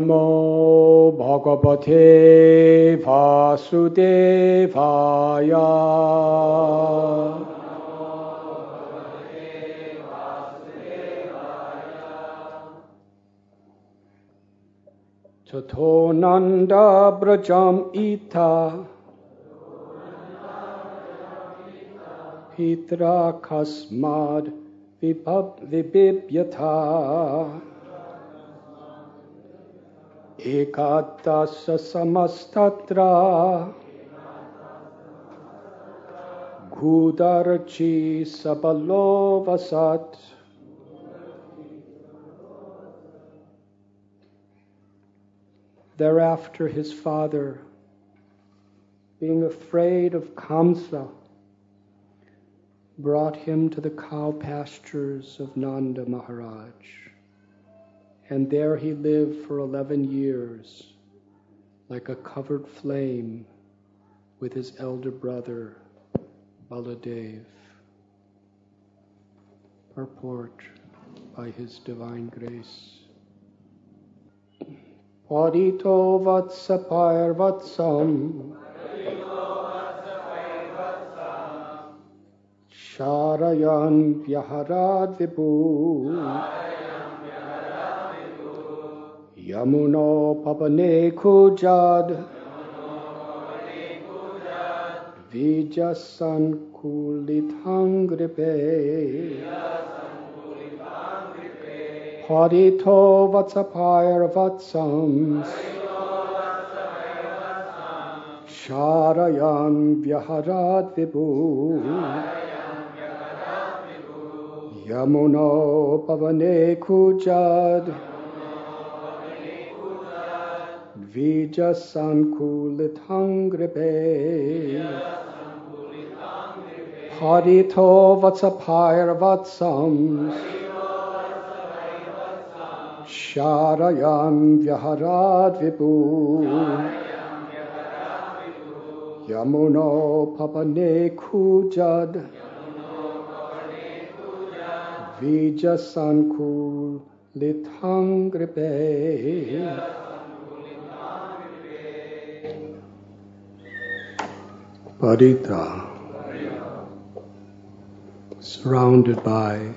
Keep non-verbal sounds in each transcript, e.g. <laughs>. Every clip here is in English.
नमो भगवते वासुदेवाय। तथो नन्दव्रजम् ईथा पित्रा कस्माद् विबिभ्यथा एकादश समस्तत्र घूदर्ची सबलो वसत् Thereafter his father, being afraid of Kamsa, brought him to the cow pastures of Nanda Maharaj. And there he lived for 11 years, like a covered flame, with his elder brother, Baladev. Purport by his divine grace. Parito vatsa vatsam Sharayan vyaharad vibhu Yamuno papane kujad Vijasan kulithangripe Parito vatsapayar vatsam Sharayan vyaharad बीजसङ्कुलिताङ्ग्रिपे हरितो वत्सफायर्वत्सम् शारयां व्यहराद्विपु यमुनोपने खुजद् बीजसङ्कुलिताङ्ग्रिपे Padita, surrounded by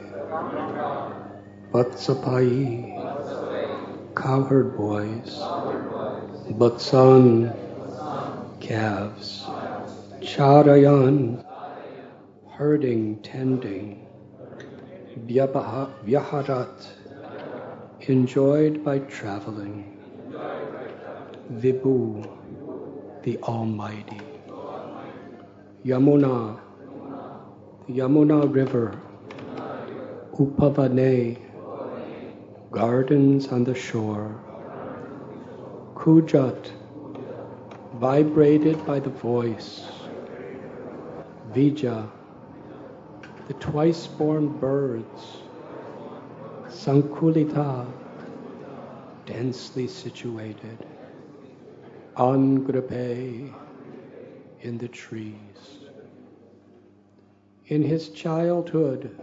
Vatsapai, cowherd boys, Batsan, calves, Charayan, herding, tending, Vyaharat, enjoyed by traveling. Vibhu, the Almighty. Yamuna, Yamuna River. Upavane, gardens on the shore. Kujat, vibrated by the voice. Vija, the twice born birds, Sankulita, densely situated, Angripe, in the trees. In his childhood,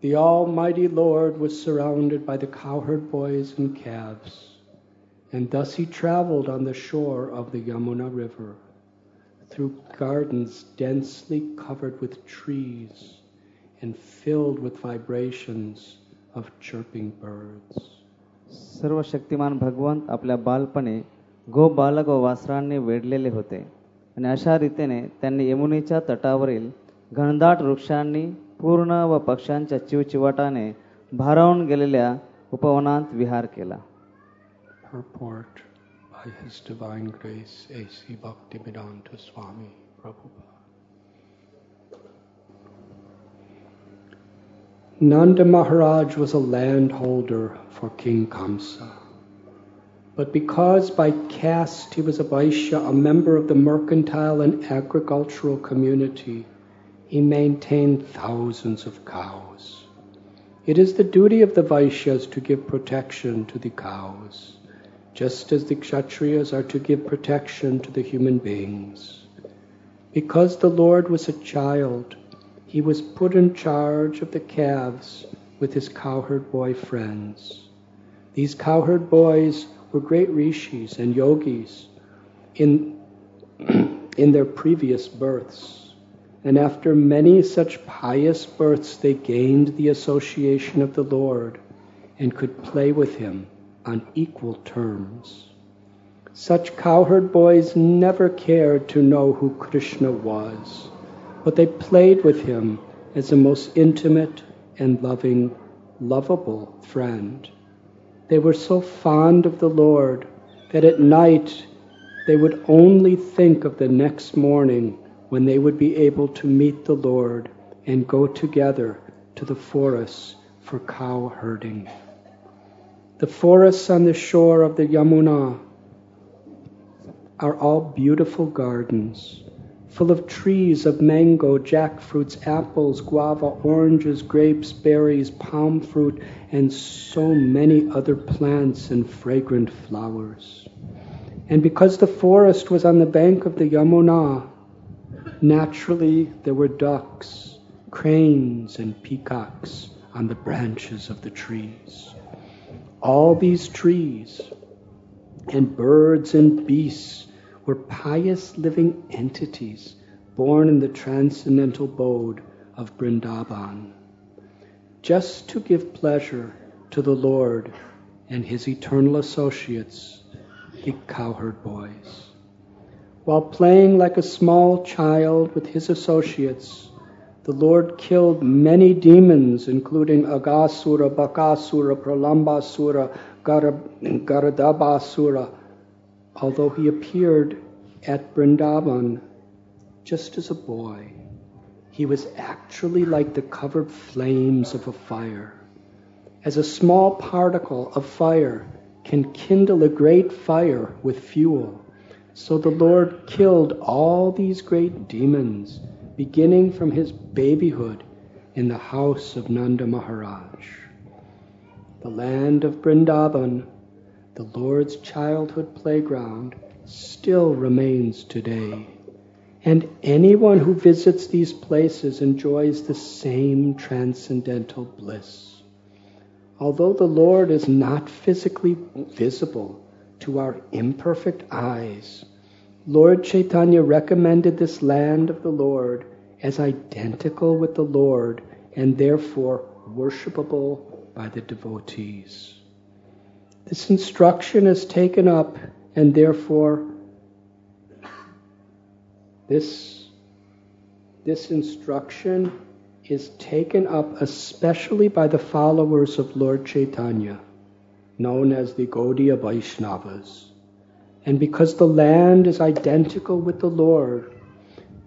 the Almighty Lord was surrounded by the cowherd boys and calves, and thus he traveled on the shore of the Yamuna River, through gardens densely covered with trees and filled with vibrations of chirping birds. सर्व शक्तिमान भगवंत आपल्या बालपणे गो बालक व वासरांनी वेढलेले होते आणि अशा रीतीने त्यांनी यमुनेच्या तटावरील घनदाट वृक्षांनी पूर्ण व पक्ष्यांच्या चिवचिवाटाने भारावून गेलेल्या उपवनात विहार केला Purport by His Divine Grace A.C. Bhaktivedanta Swami Prabhupada. Nanda Maharaj was a landholder for King Kamsa. But because by caste he was a Vaishya, a member of the mercantile and agricultural community, he maintained thousands of cows. It is the duty of the Vaishyas to give protection to the cows, just as the Kshatriyas are to give protection to the human beings. Because the Lord was a child, he was put in charge of the calves with his cowherd boy friends. These cowherd boys were great rishis and yogis in, in their previous births. And after many such pious births, they gained the association of the Lord and could play with him on equal terms. Such cowherd boys never cared to know who Krishna was, but they played with him as a most intimate and loving, lovable friend. They were so fond of the Lord that at night they would only think of the next morning when they would be able to meet the Lord and go together to the forests for cow herding. The forests on the shore of the Yamuna are all beautiful gardens, full of trees of mango, jackfruits, apples, guava, oranges, grapes, berries, palm fruit, and so many other plants and fragrant flowers. And because the forest was on the bank of the Yamuna, naturally there were ducks, cranes, and peacocks on the branches of the trees. All these trees and birds and beasts were pious living entities born in the transcendental abode of Vrindavan, just to give pleasure to the Lord and his eternal associates, the cowherd boys. While playing like a small child with his associates, the Lord killed many demons, including Aghasura, Bakasura, Pralambasura, Gardabhasura, although he appeared at Vrindavan just as a boy, he was actually like the covered flames of a fire. As a small particle of fire can kindle a great fire with fuel, so the Lord killed all these great demons, beginning from his babyhood in the house of Nanda Maharaj. The land of Vrindavan the Lord's childhood playground still remains today. And anyone who visits these places enjoys the same transcendental bliss. Although the Lord is not physically visible to our imperfect eyes, Lord Chaitanya recommended this land of the Lord as identical with the Lord and therefore worshipable by the devotees. This instruction is taken up, and therefore, this, this instruction is taken up especially by the followers of Lord Chaitanya, known as the Gaudiya Vaishnavas. And because the land is identical with the Lord,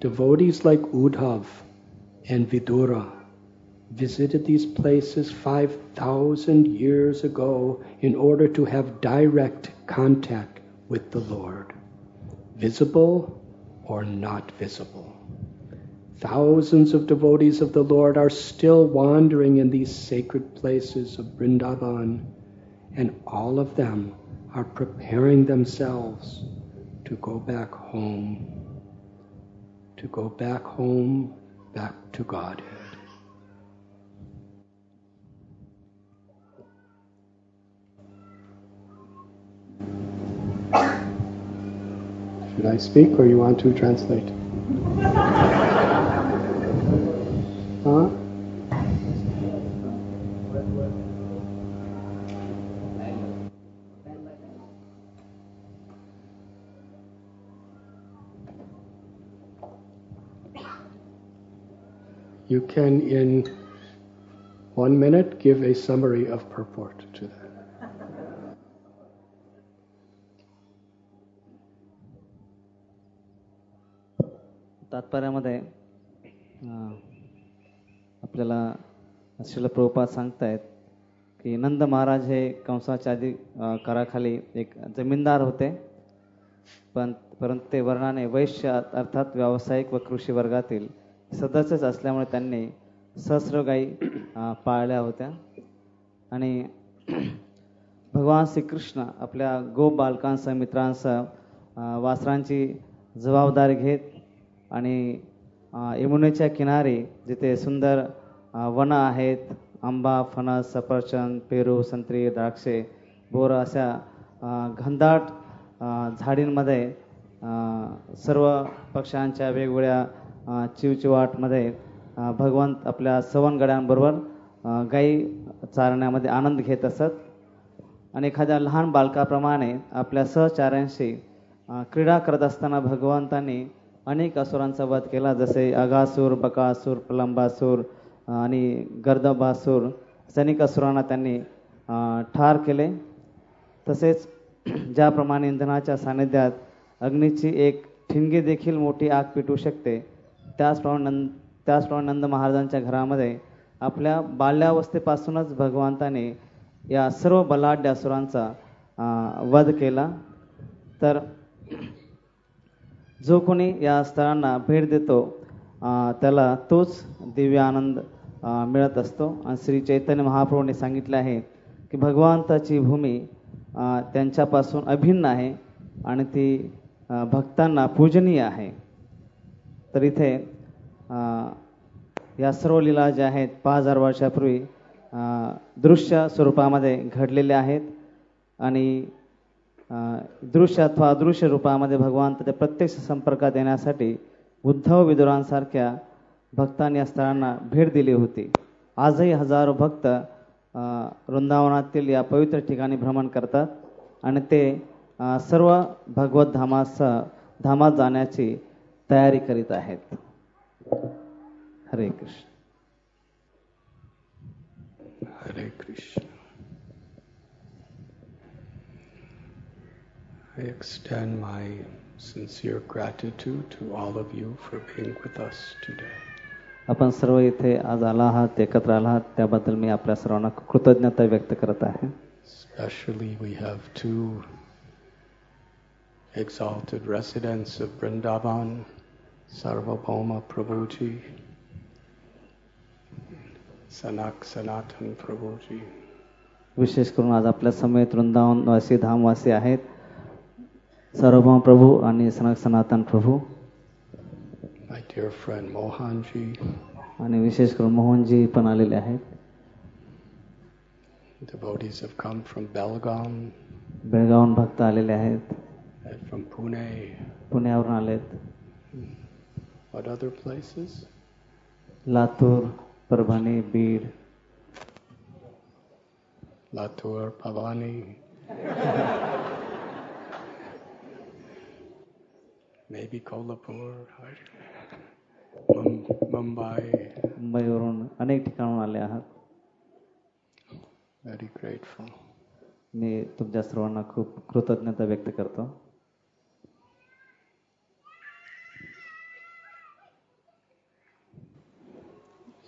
devotees like Uddhav and Vidura visited these places 5,000 years ago in order to have direct contact with the Lord, visible or not visible. Thousands of devotees of the Lord are still wandering in these sacred places of Vrindavan, and all of them are preparing themselves to go back home, to go back home, back to Godhead. Should I speak or you want to translate? Huh? You can, in one minute, give a summary of purport to that. तात्पर्यामध्ये आपल्याला श्रील प्रभुपाद सांगतायत की नंद महाराज हे कंसाच्या आधी कराखाली एक जमीनदार होते. पण परंतु ते वर्णाने वैश्य अर्थात व्यावसायिक व कृषी वर्गातील सदस्यच असल्यामुळे त्यांनी सहस्र गाई पाळल्या होत्या. आणि भगवान श्रीकृष्ण आपल्या गो बालकांसह मित्रांसह वासरांची जबाबदारी घेत आणि यमुनेच्या किनारी जिथे सुंदर वन आहेत आंबा फणस सफरचंद पेरू संत्री द्राक्षे बोर अशा घनदाट झाडींमध्ये सर्व पक्ष्यांच्या वेगवेगळ्या चिवचिवाटमध्ये भगवंत आपल्या सवनगड्यांबरोबर गाई चारण्यामध्ये आनंद घेत असत. आणि एखाद्या लहान बालकाप्रमाणे आपल्या सहचाऱ्यांशी क्रीडा करत असताना भगवंतांनी अनेक असुरांचा वध केला जसे अगासूर बकासूर प्रलंबासूर आणि गर्दबासूर अनेक असुरांना त्यांनी ठार केले. तसेच <clears throat> ज्याप्रमाणे इंधनाच्या सानिध्यात अग्नीची एक ठिणगी देखील मोठी आग पेटू शकते त्याचप्रमाणे नंद त्याचप्रमाणे नंद महाराजांच्या घरामध्ये आपल्या बाल्यावस्थेपासूनच भगवंताने या सर्व बलाढ्य असुरांचा वध केला. तर जो कोणी या स्थळांना भेट देतो त्याला तोच दिव्य आनंद मिळत असतो. आणि श्री चैतन्य महाप्रभूंनी सांगितले आहे की भगवंताची भूमी त्यांच्यापासून अभिन्न आहे आणि ती भक्तांना पूजनीय आहे. तर इथे या सर्व लीला ज्या आहेत पाच हजार वर्षापूर्वी दृश्य स्वरूपामध्ये घडलेल्या आहेत. आणि दृश्य अथवा अदृश्य रूपामध्ये भगवान भगवंताच्या प्रत्यक्ष संपर्कात येण्यासाठी उद्धव विदुरांसारख्या भक्तांनी या स्थळांना भेट दिली होती. आजही हजारो भक्त वृंदावनातील या पवित्र ठिकाणी भ्रमण करतात आणि ते सर्व भगवत धामासह धामात जाण्याची तयारी करीत आहेत. हरे कृष्ण. हरे Krishna. I extend my sincere gratitude to all of you for being with us today. आपण सर्व इथे आज आला आहात एकत्र आला आहात त्याबद्दल मी आपल्या सर्वांना कृतज्ञता व्यक्त करत आहे Especially, we have two exalted residents of Vrindavan, Sarvabhauma Prabhuji, Sanak Sanatan Prabhuji. विशेष करून आज आपल्या समेत वृंदावनवासी धामवासी आहेत सार्वभौम प्रभू आणि सनक सनातन प्रभू My dear friend Mohanji, आणि विशेष करून मोहनजी पण आलेले आहेत devotees have come from Belgaum बेळगावहून भक्त आलेले आहेत and from Pune. पुण्यावरून आलेत What other places? Latur Parbhani Beed Latur, Pavani. Maybe Kolhapur, I- Mum- Mumbai. मुंबईवरून अनेक ठिकाणून आले आहात Very grateful. मी तुमच्या सर्वांना खूप कृतज्ञता व्यक्त करतो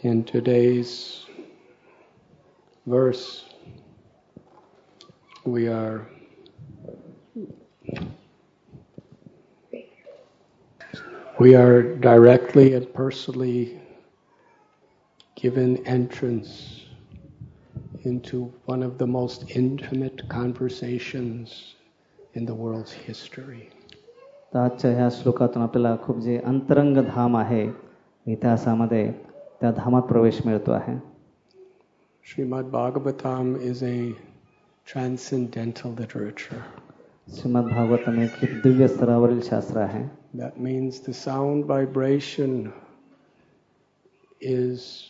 In today's verse, we are we are directly and personally given entrance into one of the most intimate conversations in the world's history. तर आजच्या ह्या श्लोकातून आपल्याला खूप जे अंतरंग धाम आहे इतिहासामध्ये त्या धामात प्रवेश मिळतो आहे Srimad Bhagavatam is a transcendental literature. Shrimad Bhagavatam हे खूप दिव्य स्तरावरील शास्त्र आहे That means the sound vibration is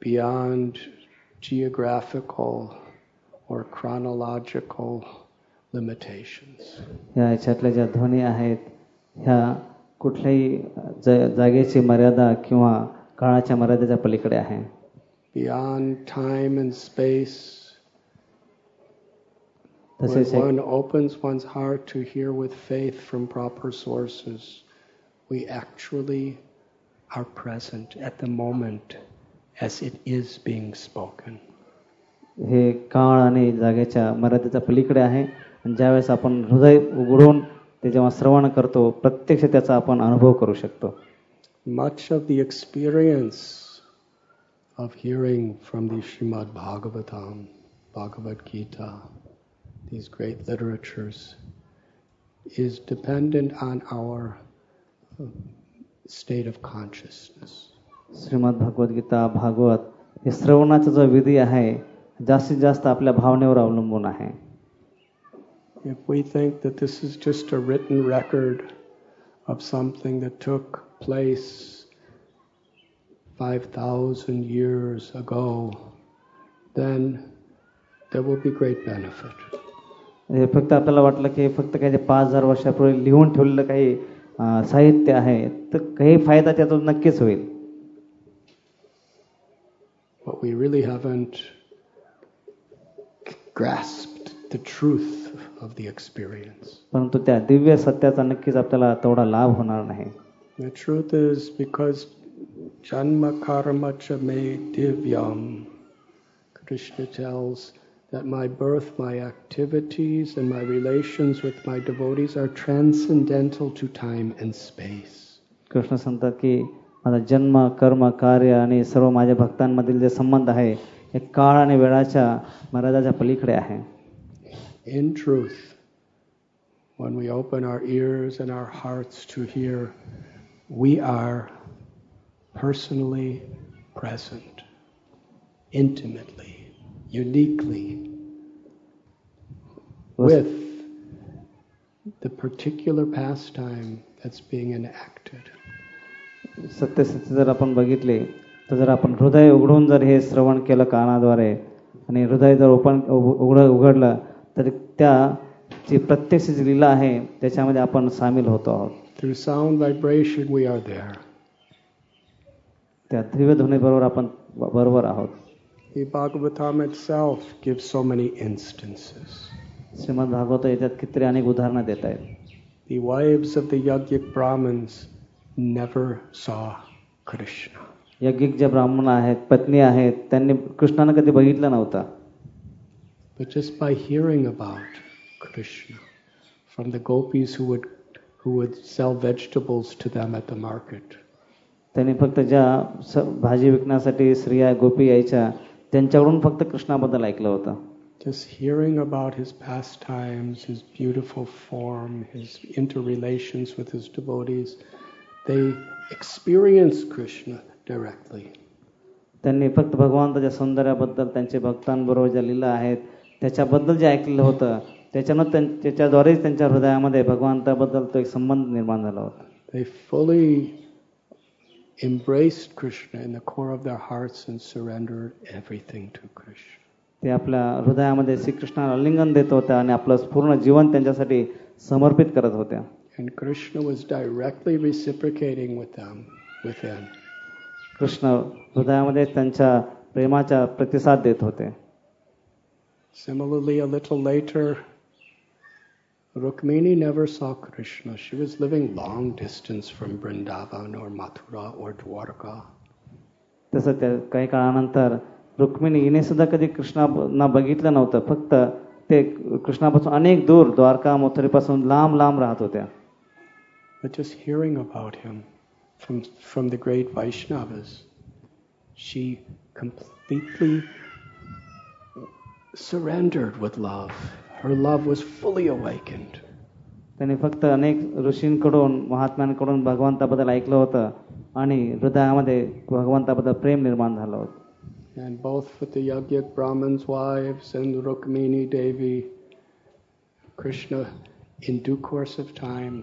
beyond geographical or chronological limitations. ह्या याच्यातल्या ज्या ध्वनी आहेत ह्या कुठल्याही ज जागेची मर्यादा किंवा काळाच्या मर्यादेच्या पलीकडे आहे Beyond time and space, when तसेच एक- one opens one's heart to hear with faith from proper sources, we actually are present at the moment as it is being spoken. हे काळ आणि जागेच्या मर्यादेच्या पलीकडे आहे आणि ज्यावेळेस आपण हृदय उघडून ते जेव्हा श्रवण करतो प्रत्यक्ष त्याचा आपण अनुभव करू शकतो Much of the experience of hearing from the Srimad Bhagavatam, Bhagavad Gita, these great literatures, is dependent on our uh, state of consciousness. Shrimad Bhagavad Gita Bhagavat हे श्रवणाचा जो विधी आहे जास्तीत जास्त आपल्या भावनेवर अवलंबून आहे If we think that this is just a written record of something that took place 5,000 years ago, then there will be great benefit. हे फक्त आपल्याला वाटलं की फक्त काही जे पाच हज़ार वर्षापूर्वी लिहून ठेवलेलं काही अं, साहित्य आहे तर काही फ़ायदा त्यातून नक्कीच होईल But we really haven't grasped the truth of the experience. परंतु त्या दिव्य सत्याचा नक्कीच आपल्याला तेवढा लाभ होणार नाही The truth is because Janma Karma cha me divyam, Krishna tells that my birth, my activities, and my relations with my devotees are transcendental to time and space. Krishna सांगतात की माझा जन्म कर्म कार्य आणि सर्व माझ्या भक्तांमधील जे संबंध आहे हे काळ आणि वेळाच्या मर्यादाच्या पलीकडे आहे In truth, when we open our ears and our hearts to hear, we are personally present, intimately, uniquely, with the particular pastime that's being enacted. सत्यस्थिती जर आपण बघितली तर जर आपण हृदय उघडून जर हे श्रवण केलं कानाद्वारे आणि हृदय जर ओपन उघड उघडलं तर त्या जी प्रत्यक्ष जी लीला आहे त्याच्यामध्ये आपण सामील होतो आहोत Through sound vibration, we are there. त्या दिव्य ध्वनीबरोबर आपण बरोबर आहोत The Bhagavatam itself gives so many instances. Shrimad Bhagavat याच्यात कितीतरी अनेक उदाहरणं देत आहेत The wives of the Yajnik Brahmins never saw Krishna. यज्ञिक जे ब्राह्मण आहेत पत्नी आहेत त्यांनी कृष्णानं कधी बघितलं नव्हतं But just by hearing about Krishna from the gopis who would, who would sell vegetables to them at the market, त्यांनी फक्त ज्या स भाजी विकण्यासाठी स्त्रिया गोपी यायच्या त्यांच्याकडून फक्त कृष्णाबद्दल ऐकलं होतं just hearing about his pastimes, his beautiful form, his interrelations with his devotees, they experience Krishna directly. त्यांनी फक्त भगवंताच्या सौंदर्याबद्दल त्यांच्या भक्तांबरोबर ज्या लीला आहेत त्याच्याबद्दल जे ऐकलेलं होतं त्याच्यानं त्यां त्याच्याद्वारेच त्यांच्या हृदयामध्ये भगवंताबद्दल तो एक संबंध निर्माण झाला होता They fully embraced Krishna in the core of their hearts and surrendered everything to Krishna. ते आपल्या हृदयामध्ये श्रीकृष्णाला आलिंगन देत होत्या आणि आपलं पूर्ण जीवन त्यांच्यासाठी समर्पित करत होत्या And Krishna was directly reciprocating with them within. Krishna हृदयामध्ये त्यांच्या प्रेमाचा प्रतिसाद देत होते Similarly, a little later, Rukmini never saw Krishna. She was living long distance from Vrindavan or Mathura or Dwarka. तसं त्या काही काळानंतर रुक्मिणी हिने सुद्धा कधी कृष्णाना बघितलं नव्हतं फक्त ते कृष्णापासून अनेक दूर द्वारका मथुरेपासून लांब लांब राहत होत्या But just hearing about him from, from the great Vaishnavas, she completely surrendered with love. Her love was fully awakened. त्यांनी फक्त अनेक ऋषींकडून महात्म्यांकडून भगवंताबद्दल ऐकलं होतं आणि हृदयामध्ये भगवंताबद्दल प्रेम निर्माण झालं होतं And both with the Yajnik Brahmins' wives and Rukmini Devi, Krishna, in due course of time,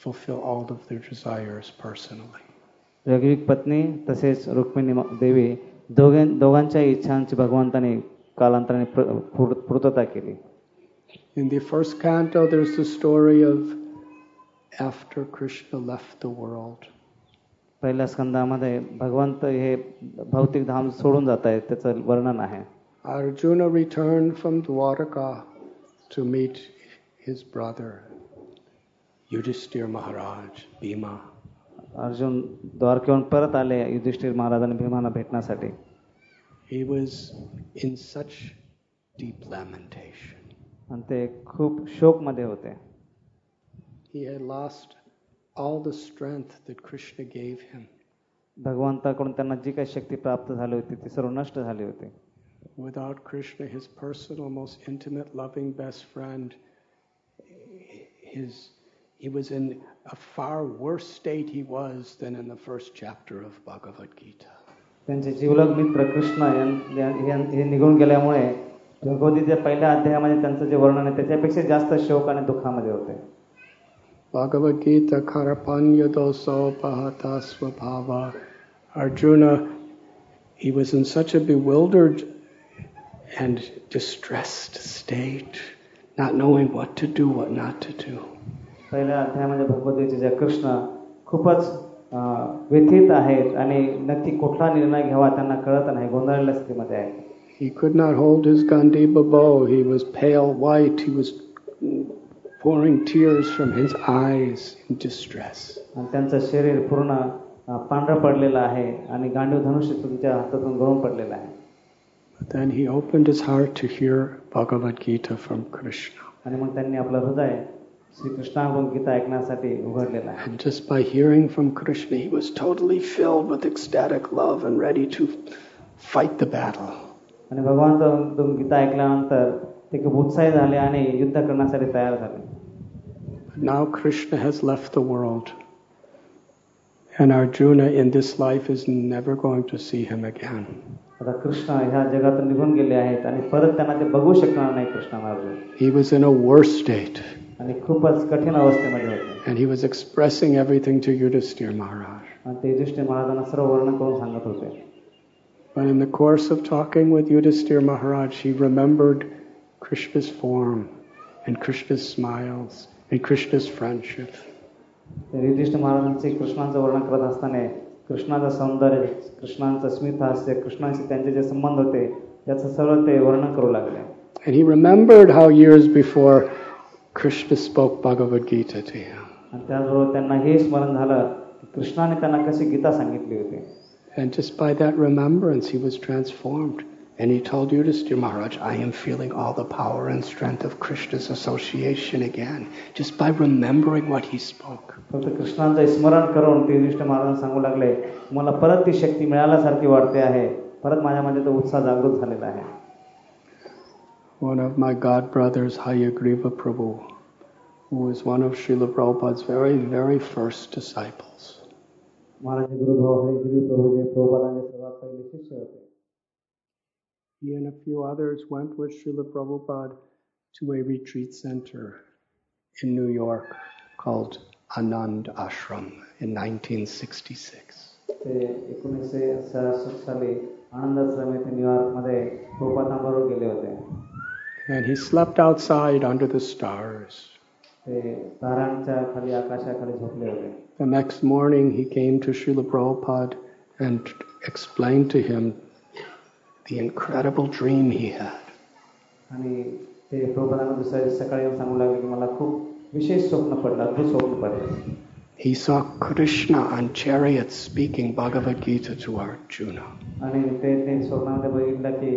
fulfill all of their desires personally. रघुवीक पत्नी तसेच रुक्मिणी म- देवी दोघां दोघांच्या इच्छांची भगवंताने कालांतराने प्र- पूर- पूर्तता केली In the first canto, there's the story of after Krishna left the world. पहिल्या स्कंदामध्ये भगवंत हे भौतिक धाम सोडून जात आहेत त्याचं वर्णन आहे Arjuna returned from Dwaraka to meet his brother, Yudhishthir Maharaj, Bhima. Arjun द्वारकेहून परत आले युधिष्ठिर महाराज आणि भीमाना भेटण्यासाठी He was in such deep lamentation. आणि ते खूप शोकमध्ये होते He had lost all the strength that Krishna gave him. भगवंताकडून त्यांना जी काही शक्ती प्राप्त झाली होती ती सर्व नष्ट झाली होती Without Krishna, his personal, most intimate, loving best friend, his, he was in a far worse state he was than in the first chapter of Bhagavad Gita. त्यांचे जीवलग मित्र कृष्ण हे निघून गेल्यामुळे भगवतीच्या पहिल्या अध्यायामध्ये त्यांचं जे वर्णन आहे त्याच्यापेक्षा जास्त शोक आणि दुःखामध्ये होते भगवद्गीत खरपान्य तो सौ स्वभाव Arjun He was in such a bewildered and distressed state, not knowing what to do, what not to do. व्यथित आहेत आणि नक्की कुठला निर्णय घ्यावा त्यांना कळत नाही गोंधळलेल्या स्थितीमध्ये He could not hold his Gandiva bow. He was pale white. He was pouring tears from his eyes in distress. But then he opened his heart to hear Bhagavad Gita from Krishna. श्रीकृष्णाकडून Gita ऐकण्यासाठी उघडलेलं आहे And just by hearing from Krishna, he was totally filled with ecstatic love and ready to fight the battle. आणि भगवान गीता ऐकल्यानंतर ते खूप उत्साही झाले आणि युद्ध करण्यासाठी तयार झाले But now Krishna has left the world. And Arjuna in this life is never going to see him again. आता कृष्ण ह्या जगातून निघून गेले आहेत आणि परत त्यांना ते बघू शकणार नाही कृष्ण महाराज He was in a worse state. आणि खूपच कठीण अवस्थेमध्ये होते And he was expressing everything to Yudhisthira Maharaj. आणि ते युधिष्ठिर महाराजांना सर्व वर्णन करून सांगत होते But in the course of talking with Yudhisthira Maharaj, he remembered Krishna's form and Krishna's smiles and Krishna's friendship. ते युधिष्ठिर महाराजांचे कृष्णांचं वर्णन करत असताना कृष्णाचं सौंदर्य कृष्णांचं स्मित हास्य कृष्णांशी त्यांचे जे संबंध होते याचं सर्व ते वर्णन करू लागले And he remembered how years before Krishna spoke Bhagavad Gita to him. आणि त्याचबरोबर त्यांना हे स्मरण झालं की कृष्णाने त्यांना कशी गीता सांगितली होती And just by that remembrance, he was transformed. And he told Yudhisthira Maharaj, I am feeling all the power and strength of Krishna's association again, just by remembering what he spoke. फक्त कृष्णांचं स्मरण करून ते युधिष्ठिर महाराजांना सांगू लागले मला परत ती शक्ती मिळाल्यासारखी वाटते आहे परत माझ्यामध्ये तो उत्साह जागृत झालेला आहे One of my god brothers, Hayagriva Prabhu, who was one of Srila Prabhupada's very, very first disciples, महाराज गुरुभाव हरे गुरु प्रभू जे प्रभुपादांचे सर्वात पहिले शिष्य होते he and a few others went with Srila Prabhupada to a retreat center in New York called Anand Ashram in 1966. ते एकोणीसशे सहासष्ट साली आनंदाश्रम येथे न्यूयॉर्कमध्ये प्रभुपादांबरोबर गेले होते And he slept outside under the stars. ते तारांच्या खाली आकाशाखाली झोपले होते The next morning, he came to Srila Prabhupada and explained to him the incredible dream he had. आणि ते प्रभुपादांना दुसऱ्या दिवशी सकाळी येऊन सांगू लागले की मला खूप विशेष स्वप्न पडलं अद्भुत स्वप्न पडलं He saw Krishna on chariots speaking Bhagavad Gita to Arjuna. आणि ते ते स्वप्नामध्ये बघितलं की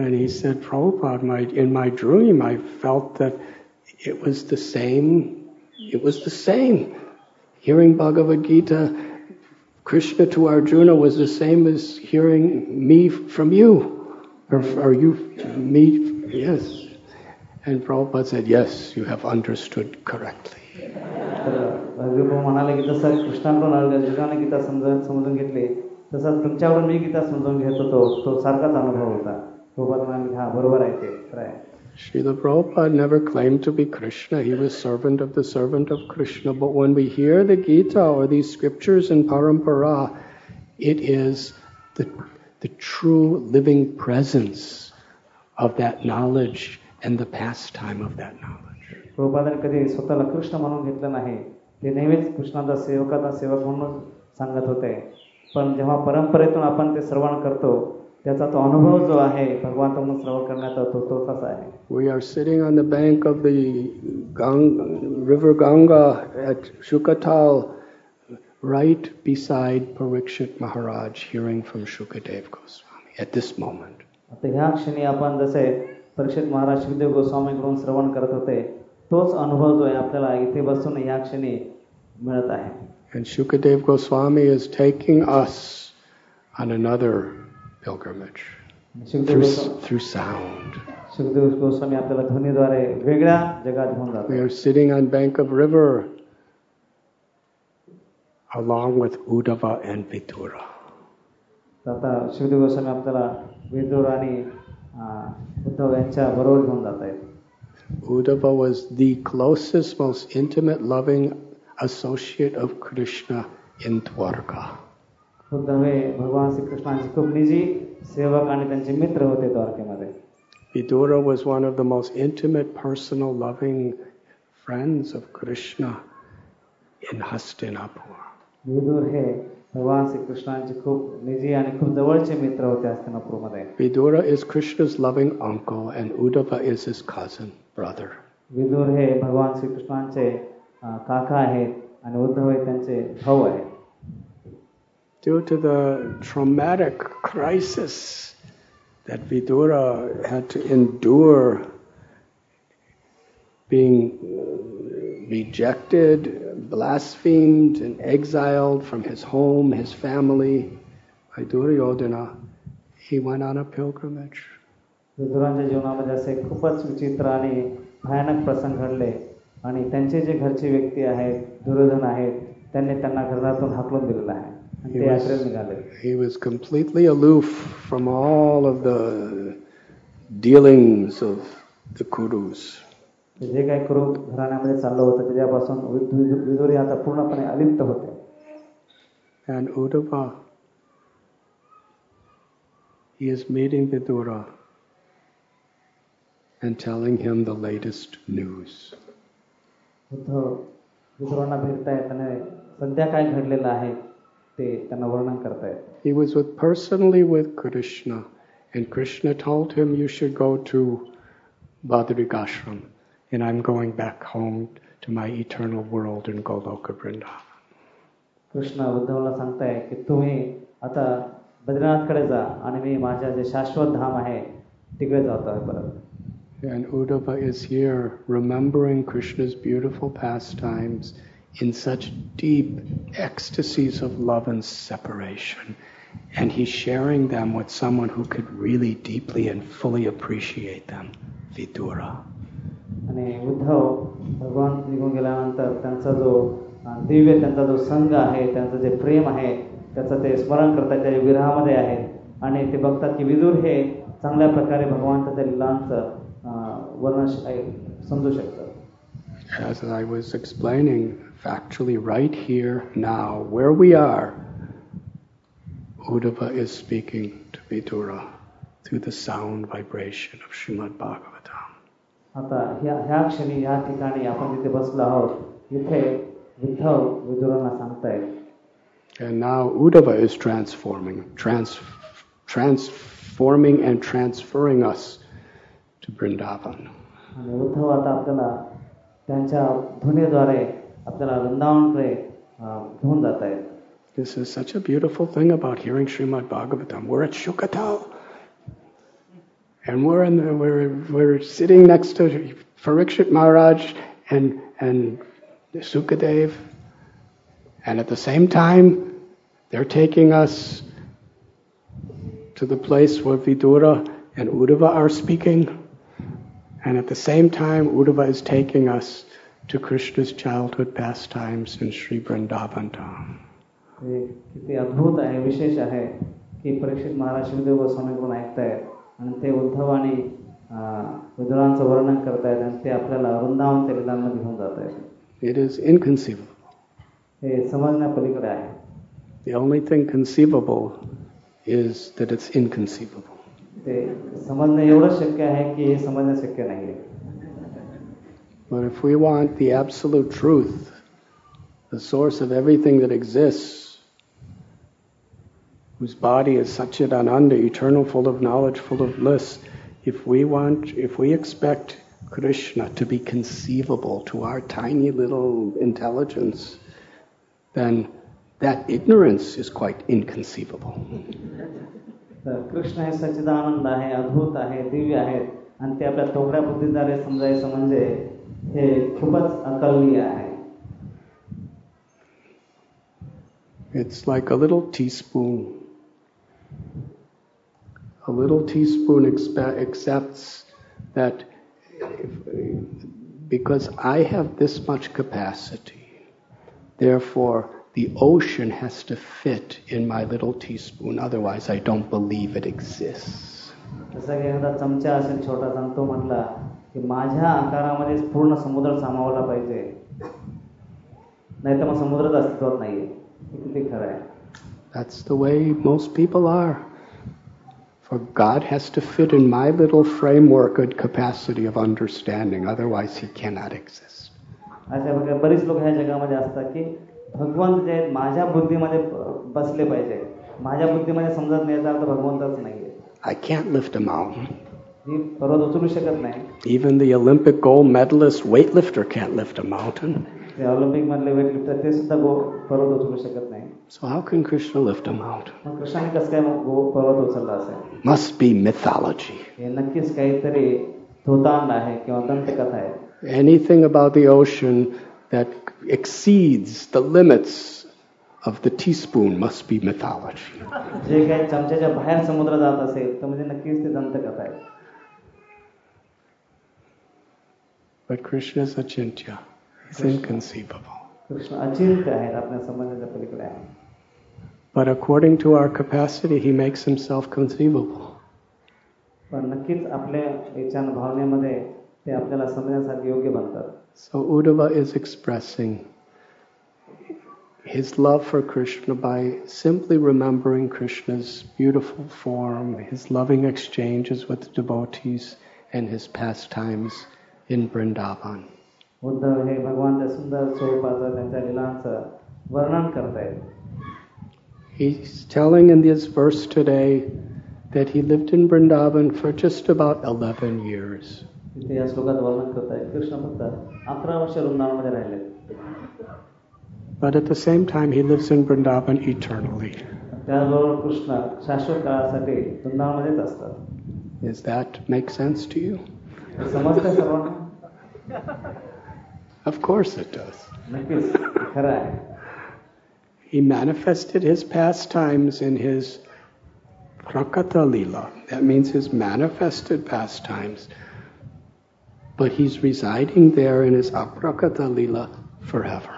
And he said, Prabhupada, my, in my dream, I felt that it was the same. It was the same. Hearing Bhagavad Gita, Krishna to Arjuna was the same as hearing me from you. Or, or you, me, yes. And Prabhupada said, Yes, you have understood correctly. तर अहिरो प्रभू म्हणाले की जसं कृष्णाकडून अर्जुनाने गीता समजून समजून घेतली तसंच तुमच्याकडून मी गीता समजून घेत होतो तो सारखाच अनुभव होता प्रभुपाद म्हणाले हा बरोबर आहे ते खरं आहे Srila Prabhupada never claimed to be Krishna. He was servant of the servant of Krishna. But when we hear the Gita or these scriptures in Parampara, it is the, the true living presence of that knowledge and the pastime of that knowledge. प्रभुपादाने कधी स्वतःला कृष्ण म्हणून घेतलं नाही ते नेहमीच कृष्णाचा सेवकाचा सेवक म्हणून सांगत होते पण जेव्हा परंपरेतून आपण ते श्रवण करतो त्याचा तो अनुभव जो आहे भगवान म्हणून श्रवण करण्याचा तो तोच आहे We are sitting on the bank of the Gang, river Ganga at Shukatal, right beside Parikshit Maharaj, hearing from Shukadev Goswami at this moment. आता ह्या क्षणी आपण जसे परीक्षित महाराज शिवदेव गोस्वामीकडून श्रवण करत होते तोच अनुभव जो आहे आपल्याला इथे बसून या क्षणी मिळत आहे And Shukadev Goswami is taking us on another pilgrimage Sukhdev through, Goswami through sound. Sukhdev Goswami आपल्याला ध्वनीद्वारे वेगळ्या जगात घेऊन We जातो are sitting on bank of river along with Uddhava and Vidura. तर आता शिवदेव गोस्वामी आपल्याला विदूर आणि अं, उद्धव यांच्या बरोबर घेऊन जात आहेत Uddhava was the closest, most intimate, loving associate of Krishna in Dwarka. Uddhav हे भगवान श्रीकृष्णांचे खूप निजी सेवक आणि त्यांचे मित्र होते द्वारकेमध्ये Vidura was one of the most intimate, personal, loving friends of Krishna in Hastinapur. Vidur हे भगवान श्रीकृष्णांचे खूप निजी आणि खूप जवळचे मित्र होते हस्तिनापूरमध्ये Vidura is Krishna's loving uncle, and Uddhava is his cousin, brother. Vidur हे भगवान श्रीकृष्णांचे अं, काका आहेत आणि उद्धव हे त्यांचे भाऊ आहेत Due to the traumatic crisis that Vidura had to endure, being uh, rejected, blasphemed, and exiled from his home, his family by Duryodhana, he went on a pilgrimage. विदुरांच्या जीवनामध्ये असे खूपच विचित्र आणि भयानक प्रसंग घडले आणि त्यांचे जे घरचे व्यक्ती आहेत दुर्योधन आहेत त्यांनी त्यांना घरातून हाकलून दिलेलं आहे आणि ते यात्रेला निघाले He was completely aloof from all of the dealings of the Kurus. जे काही करू घराण्यामध्ये चाललं होतं त्याच्यापासून विदु- विदु- विदुरी आता पूर्णपणे अलिप्त होते And Uddhava, he is meeting Vidura and telling him the latest news. Uddhav विदुरांना भेटतायत आणि सध्या काय घडलेलं आहे he was with personally with Krishna and Krishna told him you should go to Badrikashram and I'm going back home to my eternal world in Goloka Vrindavan. And Uddhava is here remembering Krishna's beautiful pastimes in such deep ecstasies of love and separation. And he's sharing them with someone who could really deeply and fully appreciate them, Vidura. आणि उद्धव भगवान निघून गेल्यानंतर त्यांचा जो अं, दिव्य त्यांचा जो संघ आहे त्यांचं जे प्रेम आहे त्याचं ते स्मरण करतात त्या विरहामध्ये आहेत आणि ते बघतात की विदूर हे चांगल्या प्रकारे भगवंताच्या लिलांचं अं, वर्णन श- ऐ- समजू शकतात As I was explaining, factually, right here, now, where we are, Uddhava is speaking to Vidura through the sound vibration of Srimad Bhagavatam. आता ह्या ह्या क्षणी या ठिकाणी आपण जिथे बसलो आहोत इथे विठ्ठल विदुरांना सांगतायत And now Uddhava is transforming, trans, transforming and transferring us to Vrindavan. आणि उद्धव आता आपल्याला त्यांच्या ध्वनीद्वारे आपल्याला वृंदावनकडे घेऊन जात आहेत This is such a beautiful thing about hearing Srimad Bhagavatam. We're at Shukatal. And we're, in the, we're, we're sitting next to Parikshit Maharaj and, and Sukadev. And at the same time, they're taking us to the place where Vidura and Uddhava are speaking. And at the same time, Uddhava is taking us to Krishna's childhood pastimes in Sri Vrindavan Dham. हे किती अद्भुत आहे विशेष आहे की परीक्षित महाराज शिवदेव गोस्वामीकडून ऐकतायत आणि ते उद्धव आणि अं, विदुरांचं वर्णन करतायत आणि ते आपल्याला वृंदावनच्या लिलांमध्ये घेऊन जात आहेत It is inconceivable. हे समजण्यापलीकडे आहे The only thing conceivable is that it's inconceivable. ते समजणं एवढं शक्य आहे की हे समजणं शक्य नाही But if we want the absolute truth, the source of everything that exists, whose body is Satchidananda, eternal, full of knowledge, full of bliss, if we want, if we expect Krishna to be conceivable to our tiny little intelligence, then that ignorance is quite inconceivable. तर कृष्ण हे सच्चिदानंद आहे अद्भुत आहे दिव्य आहेत आणि ते आपल्या तोकड्या बुद्धीद्वारे समजायचं म्हणजे हे खूपच अकलनीय आहे It's like a little teaspoon. A little teaspoon expe- accepts that if, because I have this much capacity, therefore the ocean has to fit in my little teaspoon, otherwise, I don't believe it exists. जसं की एखादा चमचा असेल छोटासा आणि तो म्हटला की माझ्या आकारामध्ये पूर्ण समुद्र सामावला पाहिजे नाही तर मग समुद्रच अस्तित्वात नाहीये हे किती खरं आहे That's the way most people are. For God has to fit in my little framework and capacity of understanding, otherwise, He cannot exist. अशा प्रकारे बरीच लोक ह्या जगामध्ये असतात की भगवंत जे आहेत माझ्या बुद्धीमध्ये ब- बसले पाहिजे माझ्या बुद्धीमध्ये समजत नाही याचा अर्थ भगवंतच नाहीये I can't lift a mountain. Even the Olympic gold medalist weightlifter can't lift a mountain. So how can Krishna lift a mountain? Must be mythology. Anything about the ocean that exceeds the limits of the teaspoon must be mythology. <laughs> But Krishna is achintya. He's inconceivable. Krishna अचिंत्य आहेत आपल्या समजण्याच्या पलीकडे आहे But according to our capacity, he makes himself conceivable. पण नक्कीच आपल्या याच्या भावनेमध्ये ते आपल्याला समजण्यासाठी योग्य बनतात So Uddhava is expressing his love for Krishna by simply remembering Krishna's beautiful form, his loving exchanges with the devotees, and his pastimes in Vrindavan. Uddhav हे भगवानच्या सुंदर स्वरूपाचं त्यांच्या लिलांचं वर्णन करतायत He's telling in this verse today that he lived in Vrindavan for just about 11 years. तिथे या श्लोकात वर्णन करतायत कृष्ण फक्त अकरा वर्ष वृंदावनमध्ये राहिले But at the same time, he lives in Vrindavan eternally. त्याचबरोबर कृष्ण शाश्वत काळासाठी वृंदावनमध्येच असतात Does that make sense to you? हे समजतंय सर्वांना <laughs> Of course it does. नक्कीच खरं आहे He manifested his pastimes in his Prakata Lila. That means his manifested pastimes. But he's residing there in his Aprakata Lila forever.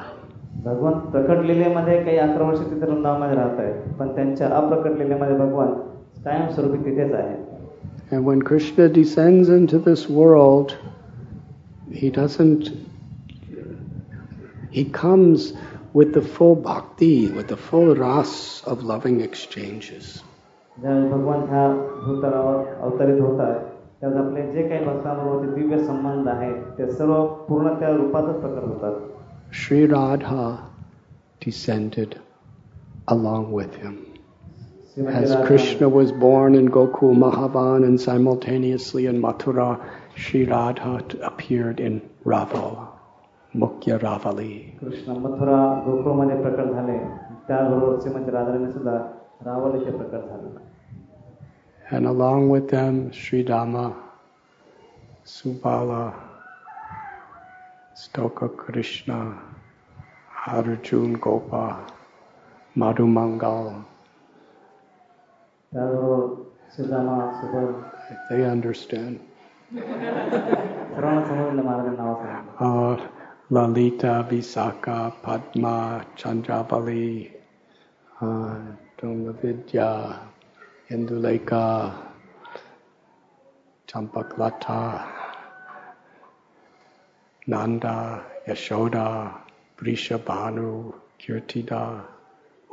भगवान प्रकट लिलेमध्ये काही अकरा वर्ष तिथे वृंदावनमध्ये राहत आहेत पण त्यांच्या अप्रकट लिलेमध्ये भगवान कायमस्वरूपी तिथेच आहे And when Krishna descends into this world, he doesn't, he comes with the full bhakti, with the full ras of loving exchanges. ज्यावेळेस भगवान ह्या भूतलावर अवतरित होतात त्यावेळेस आपले जे काही भक्तांबरोबर दिव्य संबंध आहेत ते सर्व पूर्ण त्या रूपातच प्रकट होतात Sri Radha descended along with him. Shrimati As Radha- Krishna was born in Gokul Mahavan and simultaneously in Mathura, Sri Radha t- appeared in Raval, Mukhya Ravali. Krishna Mathura गोकुळमध्ये प्रकट झाले त्याचबरोबर श्रीमती राधाराणी सुद्धा रावल इथे प्रकट झाले And along with them, Sri Dama, Subala, Stoka Krishna, Arjun Gopa, Madhumangal. त्याचबरोबर Sudama Subal They understand. <laughs> uh, Lalita, Visaka, Padma, Chandravali, uh, ah, Dhammavidya, Induleka, Champaklata, Nanda, Yashoda, Brishabhanu, Kirtida,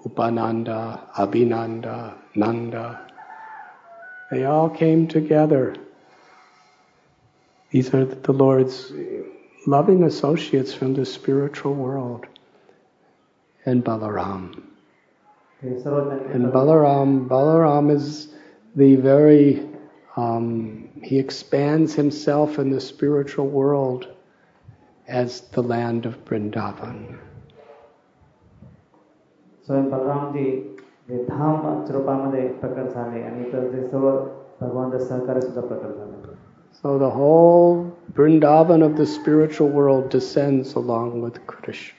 Upananda, Abhinanda, Nanda. They all came together These are the Lord's loving associates from the spiritual world. And Balaram. हे सर्व त्यांचे And Balaram, Balaram is the very, um, he expands himself in the spiritual world as the land of Vrindavan. स्वयं बलरामजी हे धाम रूपामध्ये प्रकट झाले आणि इतर जे सर्व भगवानचे सहकारी सुद्धा प्रकट झाले so the whole Vrindavan of the spiritual world descends along with Krishna.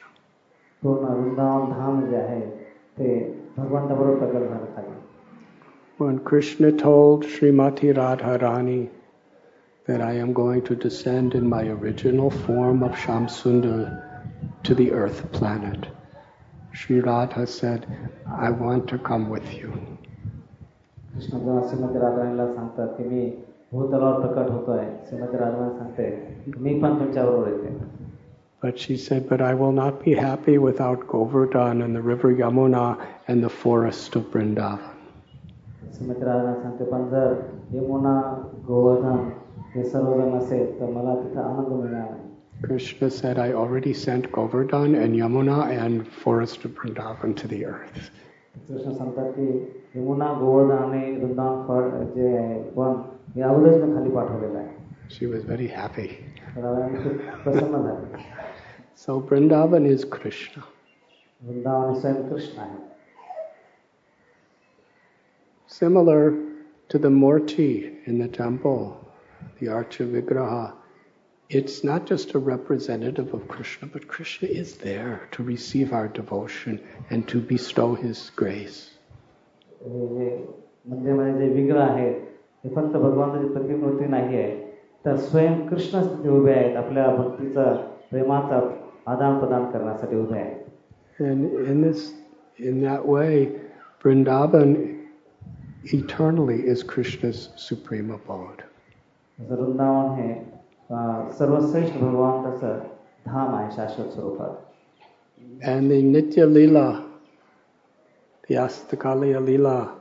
When Krishna told Srimati Radharani that I am going to descend in my original form of Shamsundar to the earth planet, Sri Radha said, I want to come with you. Krishna जेव्हा श्रीमती राधाराणीला सांगतात की मी भूतलावर प्रकट होतोय श्रीमती राधाराणी सांगते मी पण तुमच्याबरोबर येते But she said, But I will not be happy without Govardhan and the river Yamuna and the forest of Vrindavan. Shrimati Radharani सांगते पण जर यमुना गोवर्धन हे सर्व जर नसेल तर मला तिथं आनंद मिळणार नाही Krishna said, I already sent Govardhan and Yamuna and forest of Vrindavan to the earth. She was very happy. so Vrindavan is Krishna. Is Krishna. Similar to the Murti in the temple, the archa Vigraha, it's not just a representative of Krishna, but Krishna is there to receive our devotion and to bestow his grace. हे फक्त भगवंताची प्रतिमूर्ती नाही आहे तर स्वयं कृष्ण तिथे उभे आहेत आपल्या भक्तीचा प्रेमाचा आदान प्रदान करण्यासाठी उभे आहेत And in this, in that way, Vrindavan eternally is Krishna's supreme abode. Vrindavan हे सर्वश्रेष्ठ भगवंताचं धाम आहे शाश्वत स्वरूपात And the Nitya Lila, the Astakaliya Lila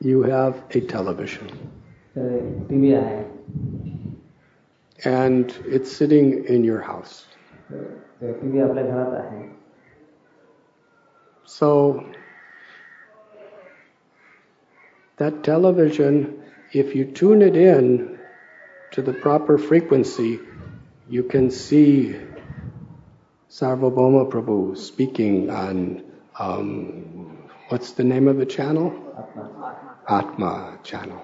you have a television. And it's sitting in your house. So, that television, if you tune it in to the proper frequency, you can see Sarvabhauma Prabhu speaking on um, what's the name of the channel? Atma. Atma channel,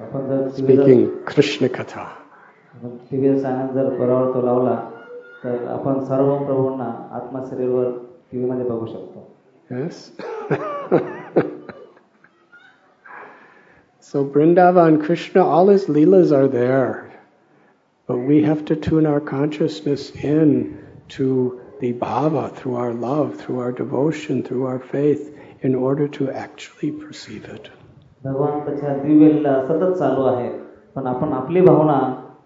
आपण जर T V speaking Krishna Katha. T V channel जर बरोबर तो लावला तर आपण सर्व प्रभूंना आत्मा शरीरवर T व्हीमध्ये बघू शकतो Yes? so Vrindavan, Krishna, all his leelas are there. But we have to tune our consciousness in to the bhava through our love, through our devotion, through our faith, in order to actually perceive it. भगवंताच्या दिव्य लीला सतत चालू आहे पण आपण आपली भावना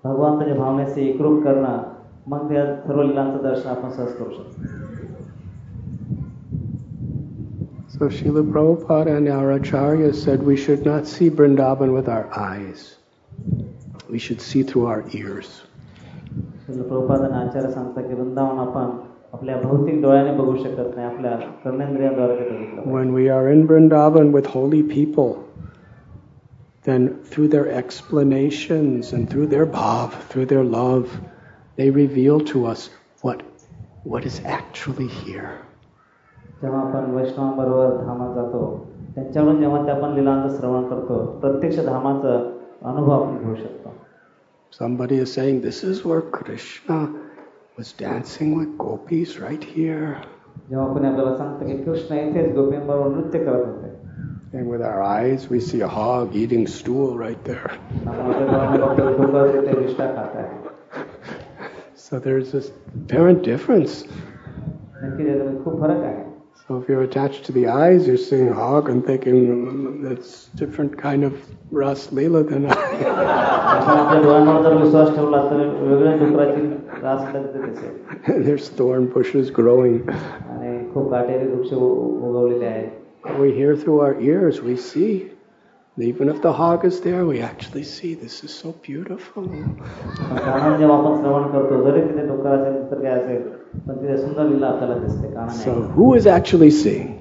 भगवंताच्या भावनेशी एकरूप करणं मग त्या सर्व लीलांचं दर्शन आपण सहज करू शकतो So Srila Prabhupada and our acharyas said we should not see Vrindavan with our eyes. We should see through our ears. When we are in Vrindavan with holy people, then through their explanations and through their bhav, through their love, they reveal to us what, what is actually here. जेव्हा आपण वैष्णवांबरोबर धामात जातो त्यांच्याकडून जेव्हा ते आपण लिलांचं श्रवण करतो प्रत्यक्ष धामाचं अनुभव आपण घेऊ शकतो Somebody is saying, This is where Krishna was dancing with gopis right here. जेव्हा कोणी आपल्याला सांगतं की कृष्ण इथेच गोपींबरोबर नृत्य करत होते and with our eyes, we see a hog eating stool right there. <laughs> so there's this apparent difference. So if you're attached to the eyes, you're seeing hog and thinking mm, that's different kind of ras leela than I. <laughs> There's thorn bushes growing. <laughs> We hear through our ears, we see. Even if the hog is there, we actually see this is so beautiful. so, who is actually seeing?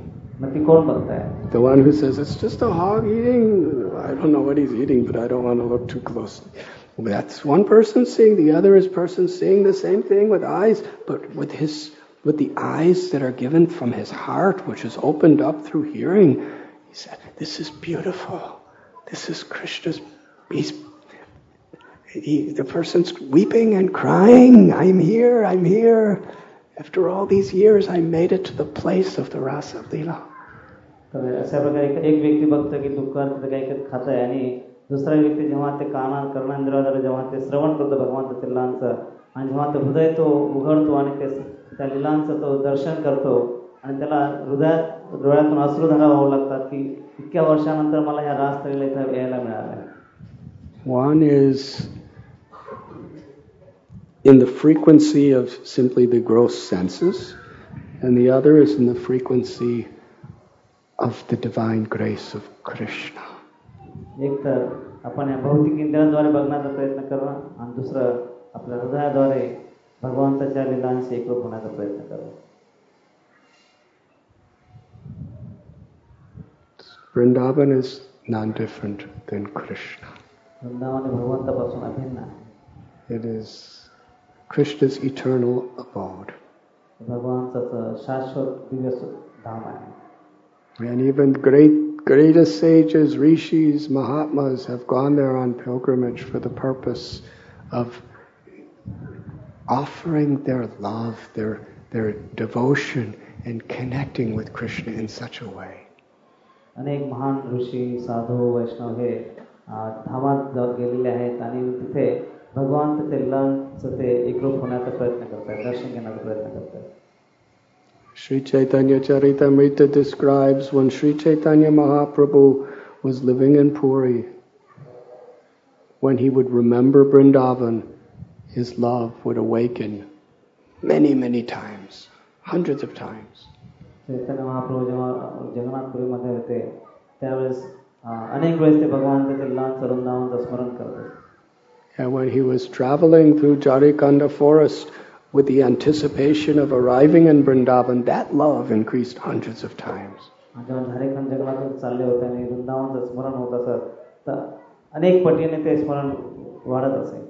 The one who says, it's just a hog eating, I don't know what he's eating, but I don't want to look too closely. That's one person seeing, the other is person seeing the same thing with eyes, but with his with the eyes that are given from his heart, which is opened up through hearing. He said, "This is beautiful. This is Krishna's." He's he, the person's weeping and crying. I'm here. I'm here. After all these years, I made it to the place of the Rasa Leela. तर अशा प्रकारे एक- एक व्यक्ती बघतो की डुक्कर तिथे काही काही खात आहे आणि दुसरा व्यक्ती जेव्हा ते काना कर्णेंद्राद्वारे जेव्हा ते श्रवण करतो भगवंताच्या लिलांचं आणि जेव्हा ते हृदय तो उघडतो आणि ते त्या लिलांचं तो दर्शन करतो आणि त्याला हृदयात डोळ्यातून अश्रुधारा वाहू लागतात की इतक्या वर्षानंतर मला ह्या रासस्थळीला इथं यायला मिळालं आहे One is in the frequency of simply the gross senses, and the other is in the frequency of the divine grace of Krishna. एक तर आपण या भौतिक इंद्रियांद्वारे बघण्याचा प्रयत्न करणं आणि दुसरं आपल्या हृदयाद्वारे भगवंताच्या लिलांशी एकरूप होण्याचा प्रयत्न करणं Vrindavan is non different than Krishna. Vrindavan हे भगवंतापासून अभिन्न आहे It is Krishna's eternal abode. भगवंताचं शाश्वत दिव्य सु- धाम आहे And even great greatest sages, rishis, mahatmas have gone there on pilgrimage for the purpose of offering their love, their their devotion, and connecting with Krishna in such a way. अनेक महान ऋषी साधू वैष्णव हे अं, धामात जाऊन गेलेले आहेत आणि तिथे भगवंत ते लिलांचं ते एकरूप होण्याचा प्रयत्न करतात दर्शन घेण्याचा प्रयत्न करतात Sri Chaitanya Charitamrita describes when Sri Chaitanya Mahaprabhu was living in Puri, when he would remember Vrindavan, his love would awaken many, many times, hundreds of times. And when he was traveling through Jharikhanda forest with the anticipation of arriving in Vrindavan, that love increased hundreds of times. अनेक पटीने ते स्मरण वाढत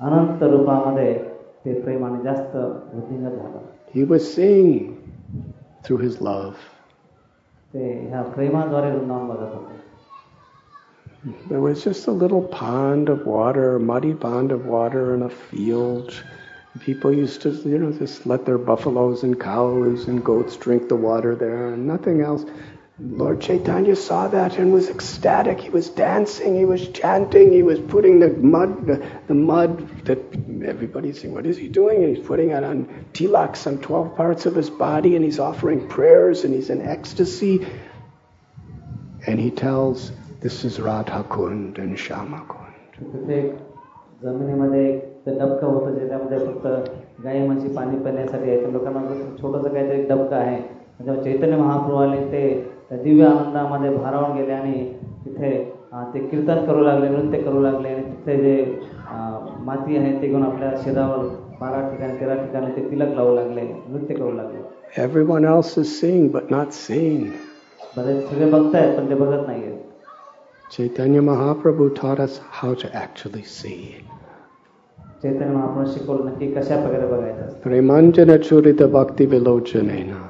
अनंत रूपामध्ये ते प्रेमाने जास्त वृद्धिंगत झालं He was seeing through his love. ते ह्या प्रेमाद्वारे वृंदावन बघत होते There was just a little pond of water, a muddy pond of water in a field. People used to, you know, just let their buffaloes and cows and goats drink the water there and nothing else. Lord Chaitanya saw that and was ecstatic. He was dancing, he was chanting, he was putting the mud, the, the mud that everybody's saying, what is he doing? And he's putting it on tilaks on 12 parts of his body and he's offering prayers and he's in ecstasy. And he tells, this is Radha Kund and Shama Kund. तिथे एक जमिनीमध्ये एक ते डबकं होतं ज्याच्यामध्ये फक्त गाई म्हशी पाणी पिण्यासाठी यायचं लोकांना वाटलं छोटंसं काहीतरी एक डबकं आहे जेव्हा चैतन्य महाप्रभू आले ते त्या दिव्य आनंदामध्ये भारावून गेले आणि तिथे ते कीर्तन करू लागले नृत्य करू लागले आणि तिथे जे माती आहे ते घेऊन आपल्या शरीरावर बारा ठिकाणी तेरा ठिकाणी ते तिलक लावू लागले नृत्य करू लागले Everyone else is seeing but not seeing. ते Chaitanya Mahaprabhu taught us how to actually see. Chaitanya Mahaprabhu शिकवलं नक्की कशा प्रकारे बघायचं असतं. Premanjana Churita Bhakti Vilochanena.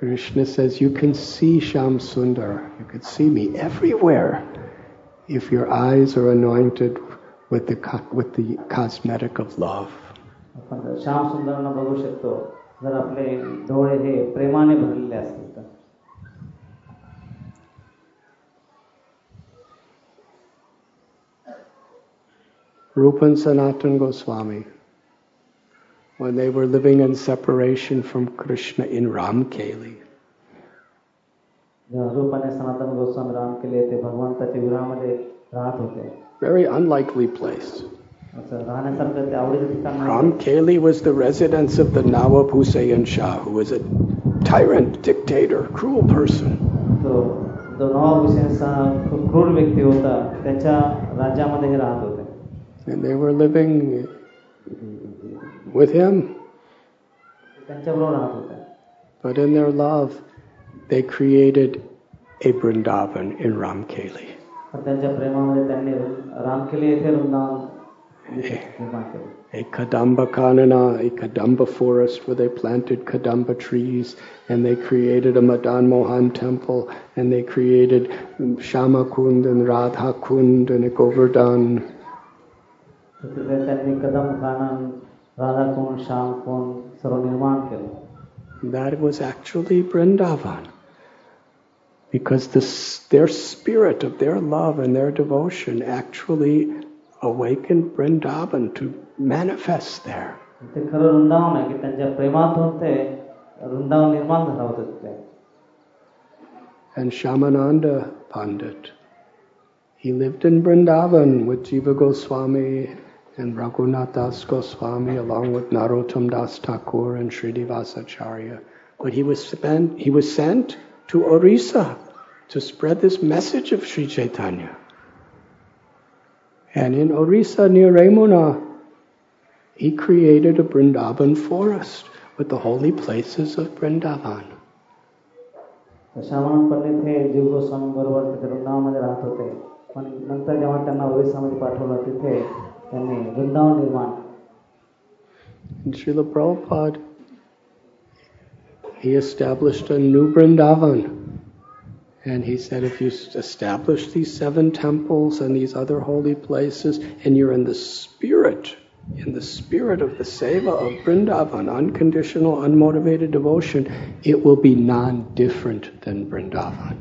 Krishna says, You can see Sham Sundar, you can see me everywhere if your eyes are anointed with the, co- with the cosmetic of love. आपण श्याम सुंदरांना बघू शकतो जर आपले डोळे हे प्रेमाने भरलेले असतील तर Rupa and Sanatan Goswami, when they were living in separation from Krishna in Ramkeli. Very unlikely place. Ramkeli was the residence of the Nawab Hussein Shah, who was a tyrant, dictator, cruel person. And they were living with Him. But in their love, they created a Brindavan in Ramkeli. A, a Kadamba Kanana, a Kadamba forest where they planted Kadamba trees, and they created a Madan Mohan temple, and they created Shama Kund and Radha Kund and a Govardhan. तर तिथे त्यांनी कदम कानन राधाकुंड श्यामकुंड सर्व निर्माण केलं That was actually Vrindavan. Because this, their spirit of their love and their devotion actually awakened Vrindavan to manifest there. ते खरं वृंदावन आहे की त्यांच्या प्रेमातून ते वृंदावन निर्माण झालं होतं तिथे And Shamananda Pandit, he lived in Vrindavan with Jiva Goswami and Raghunath Das Goswami, along with Narottam Das Thakur and Srinivasacharya. But he was, spent, he was sent to Orissa to spread this message of Sri Chaitanya. And in Orissa near Remuna, he created a Vrindavan forest with the holy places of Brindavan. पण नंतर जेव्हा त्यांना ओरिसामध्ये पाठवलं तिथे and Srila Prabhupada, he established a new Vrindavan. And he said, if you establish these seven temples and these other holy places, and you're in the spirit in the spirit of the seva of Vrindavan, unconditional, unmotivated devotion, it will be non different than Vrindavan.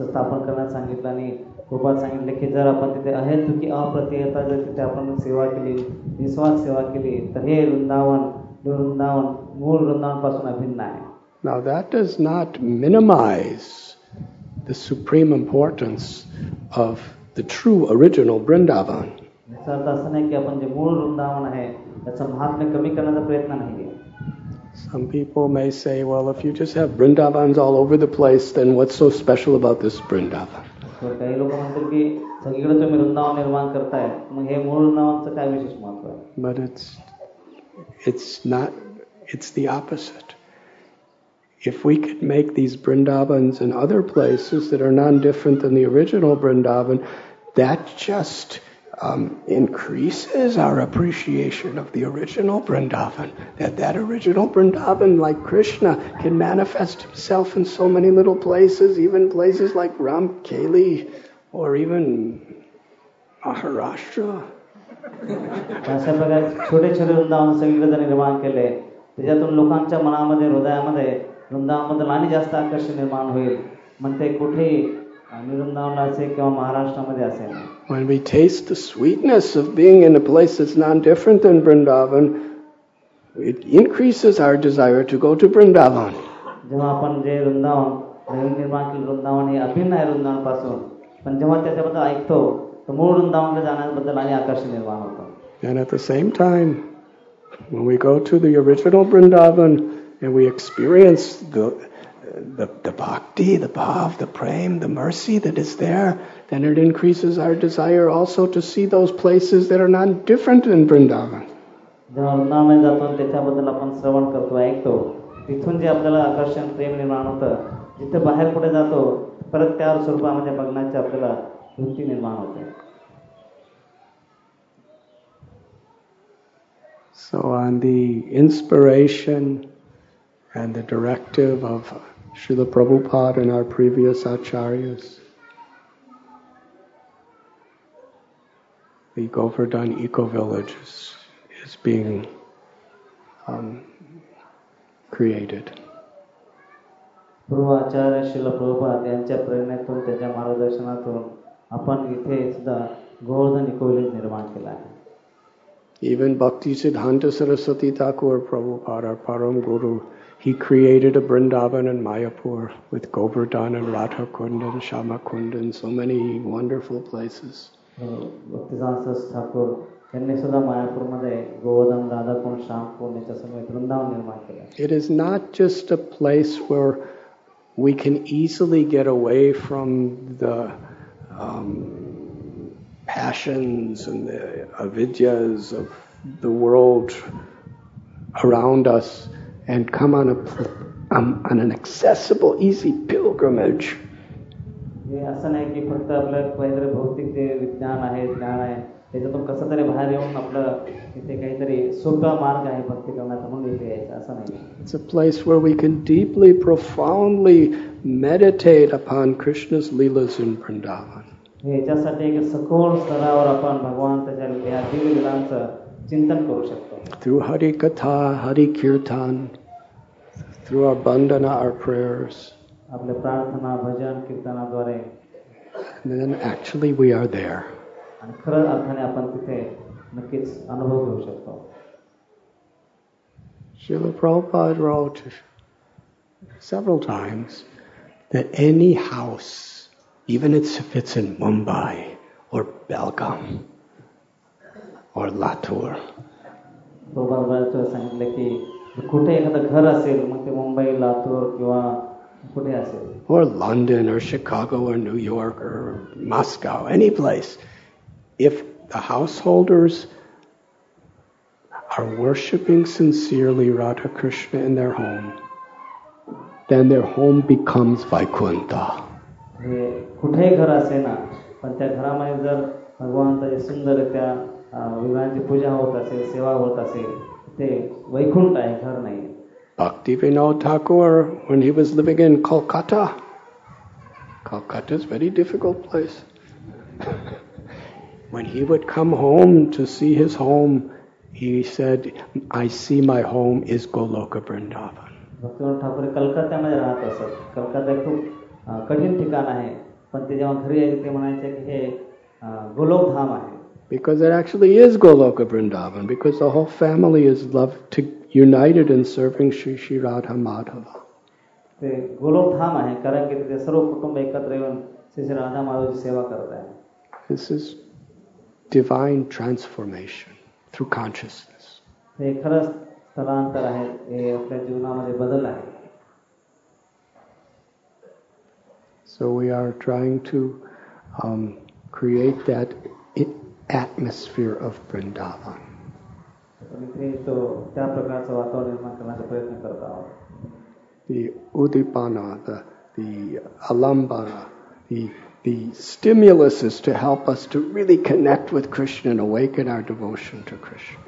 स्थापन करण्यास सांगितलं आणि प्रभुपाद सांगितले की जर आपण तिथे अहेतुकी अप्रत्ययता जर तिथे आपण सेवा केली निस्वार्थ सेवा केली तर हे वृंदावन वृंदावन मूळ वृंदावनपासून अभिन्न आहे Now that does not minimize the supreme importance of the true original Vrindavan. याचा अर्थ असं नाही की आपण जे मूळ वृंदावन आहे त्याचं महात्म्य कमी करण्याचा प्रयत्न नाही आहे Some people may say, well, if you just have Vrindavans all over the place, then what's so special about this Vrindavan? तर काही लोक म्हणतील की सगळीकडे तुम्ही वृंदावन निर्माण करताय मग हे मूळ वृंदावनचं काय विशेष महत्व आहे But it's it's not it's the opposite. If we could make these Vrindavans in other places that are non-different than the original Vrindavan, that just um, increases our appreciation of the original Vrindavan. That that original Vrindavan, like Krishna, can manifest himself in so many little places, even places like Ramkeli or even Maharashtra. अशा प्रकारे छोटे छोटे वृंदावन सगळीकडे जर निर्माण केले त्याच्यातून लोकांच्या मनामध्ये हृदयामध्ये वृंदावनबद्दल आणि जास्त आकर्षण निर्माण होईल मग ते कुठेही आणि वृंदावनला असेल किंवा महाराष्ट्रामध्ये असेल When we taste the sweetness of being in a place that's non different than Vrindavan, it increases our desire to go to Vrindavan. जेव्हा आपण जे वृंदावन नवीन निर्माण केलं वृंदावन हे अभिन्न आहे वृंदावनपासून पण जेव्हा त्याच्याबद्दल ऐकतो तर मूळ वृंदावनला जाण्याबद्दल आणि आकर्षण निर्माण होतं And at the same time, when we go to the original Vrindavan and we experience the, the, the bhakti, the bhav, the prem, the mercy that is there, then it increases our desire also to see those places that are non different than Vrindavan. जेव्हा वृंदावनामध्ये जातो आणि त्याच्याबद्दल आपण श्रवण करतो ऐकतो तिथून जे आपल्याला आकर्षण प्रेम निर्माण होतं जिथे बाहेर पुढे जातो परत त्या स्वरूपामध्ये बघण्याची आपल्याला वृत्ती निर्माण होते So, on the inspiration and the directive of Srila Prabhupada and our previous acharyas, the Govardhan Eco Village is, is being um, created. पूर्वाचार्य शिल प्रभुपाद यांच्या प्रेरणेतून त्यांच्या मार्गदर्शनातून आपण इथे सुद्धा गोवर्धन इको विलेज निर्माण केला आहे Even Bhakti Siddhanta Saraswati Thakur Prabhupada, our Param Guru, he created a Brindavan and Mayapur with Govardhan and Radhakund and Shamakund and so many wonderful places. It is not just a place where we can easily get away from the um, passions and the avidyas of the world around us and come on, a, um, on an accessible, easy pilgrimage. हे असं नाही की फक्त आपलं काहीतरी भौतिक जे विज्ञान आहे ज्ञान आहे त्याच्यातून कसं तरी बाहेर येऊन आपलं इथे काहीतरी सोपा मार्ग आहे भक्ती करण्याचा म्हणून इथे यायचं असं नाही It's a place where we can deeply, profoundly meditate upon Krishna's Leelas in Vrindavan. हे याच्यासाठी एक सखोल स्तरावर आपण भगवान त्याच्या या दिव्य लीलांचं चिंतन करू शकतो Through Hari Katha, Hari Kirtan, through our bandhana, our prayers, आपल्या प्रार्थना भजन कीर्तनाद्वारे and then actually we are there. आणि खरं अर्थाने आपण तिथे नक्कीच अनुभव घेऊ शकतो Srila Prabhupada wrote several times that any house, even if it's in Mumbai or Belgaum or Latur, प्रभुपादाचं सांगितलं की कुठे एखादं घर असेल मग ते मुंबई लातूर किंवा कुठे असेल or London or Chicago or New York or Moscow, any place, if the householders are worshiping sincerely Radha Krishna in their home, then their home becomes Vaikuntha. हे कुठेही घर असे ना पण त्या घरामध्ये जर भगवंताची सुंदररित्या अं, विवाहांची पूजा होत असेल सेवा होत असेल ते वैकुंठ आहे घर नाही Bhakti Vinod Thakur, when he was living in Kolkata, Kolkata is a very difficult place. <laughs> when he would come home to see his home, he said, I see my home is Goloka Vrindavan. Bhaktivant Thakur हे कलकत्त्यामध्ये राहत असत कलकत्ता हे खूप अं, कठीण ठिकाण आहे पण ते जेव्हा घरी यायचे ते म्हणायचे की हे अं, गोलोकधाम आहे Because it actually is Goloka Vrindavan, because the whole family is loved to, united in serving Sri Sri Radha Madhava. ते गोलोकधाम आहे कारण की तिथे सर्व कुटुंब एकत्र येऊन श्री श्री राधा माधवची सेवा करत आहे This is divine transformation through consciousness. हे खरंच स्थलांतर आहे हे आपल्या जीवनामध्ये बदल आहे So we are trying to um, create that i- atmosphere of Vrindavan. The udipana, the, the alambana, the, the stimulus is to help us to really connect with Krishna and awaken our devotion to Krishna.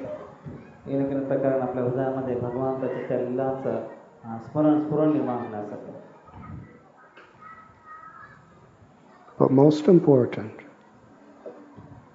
But most important,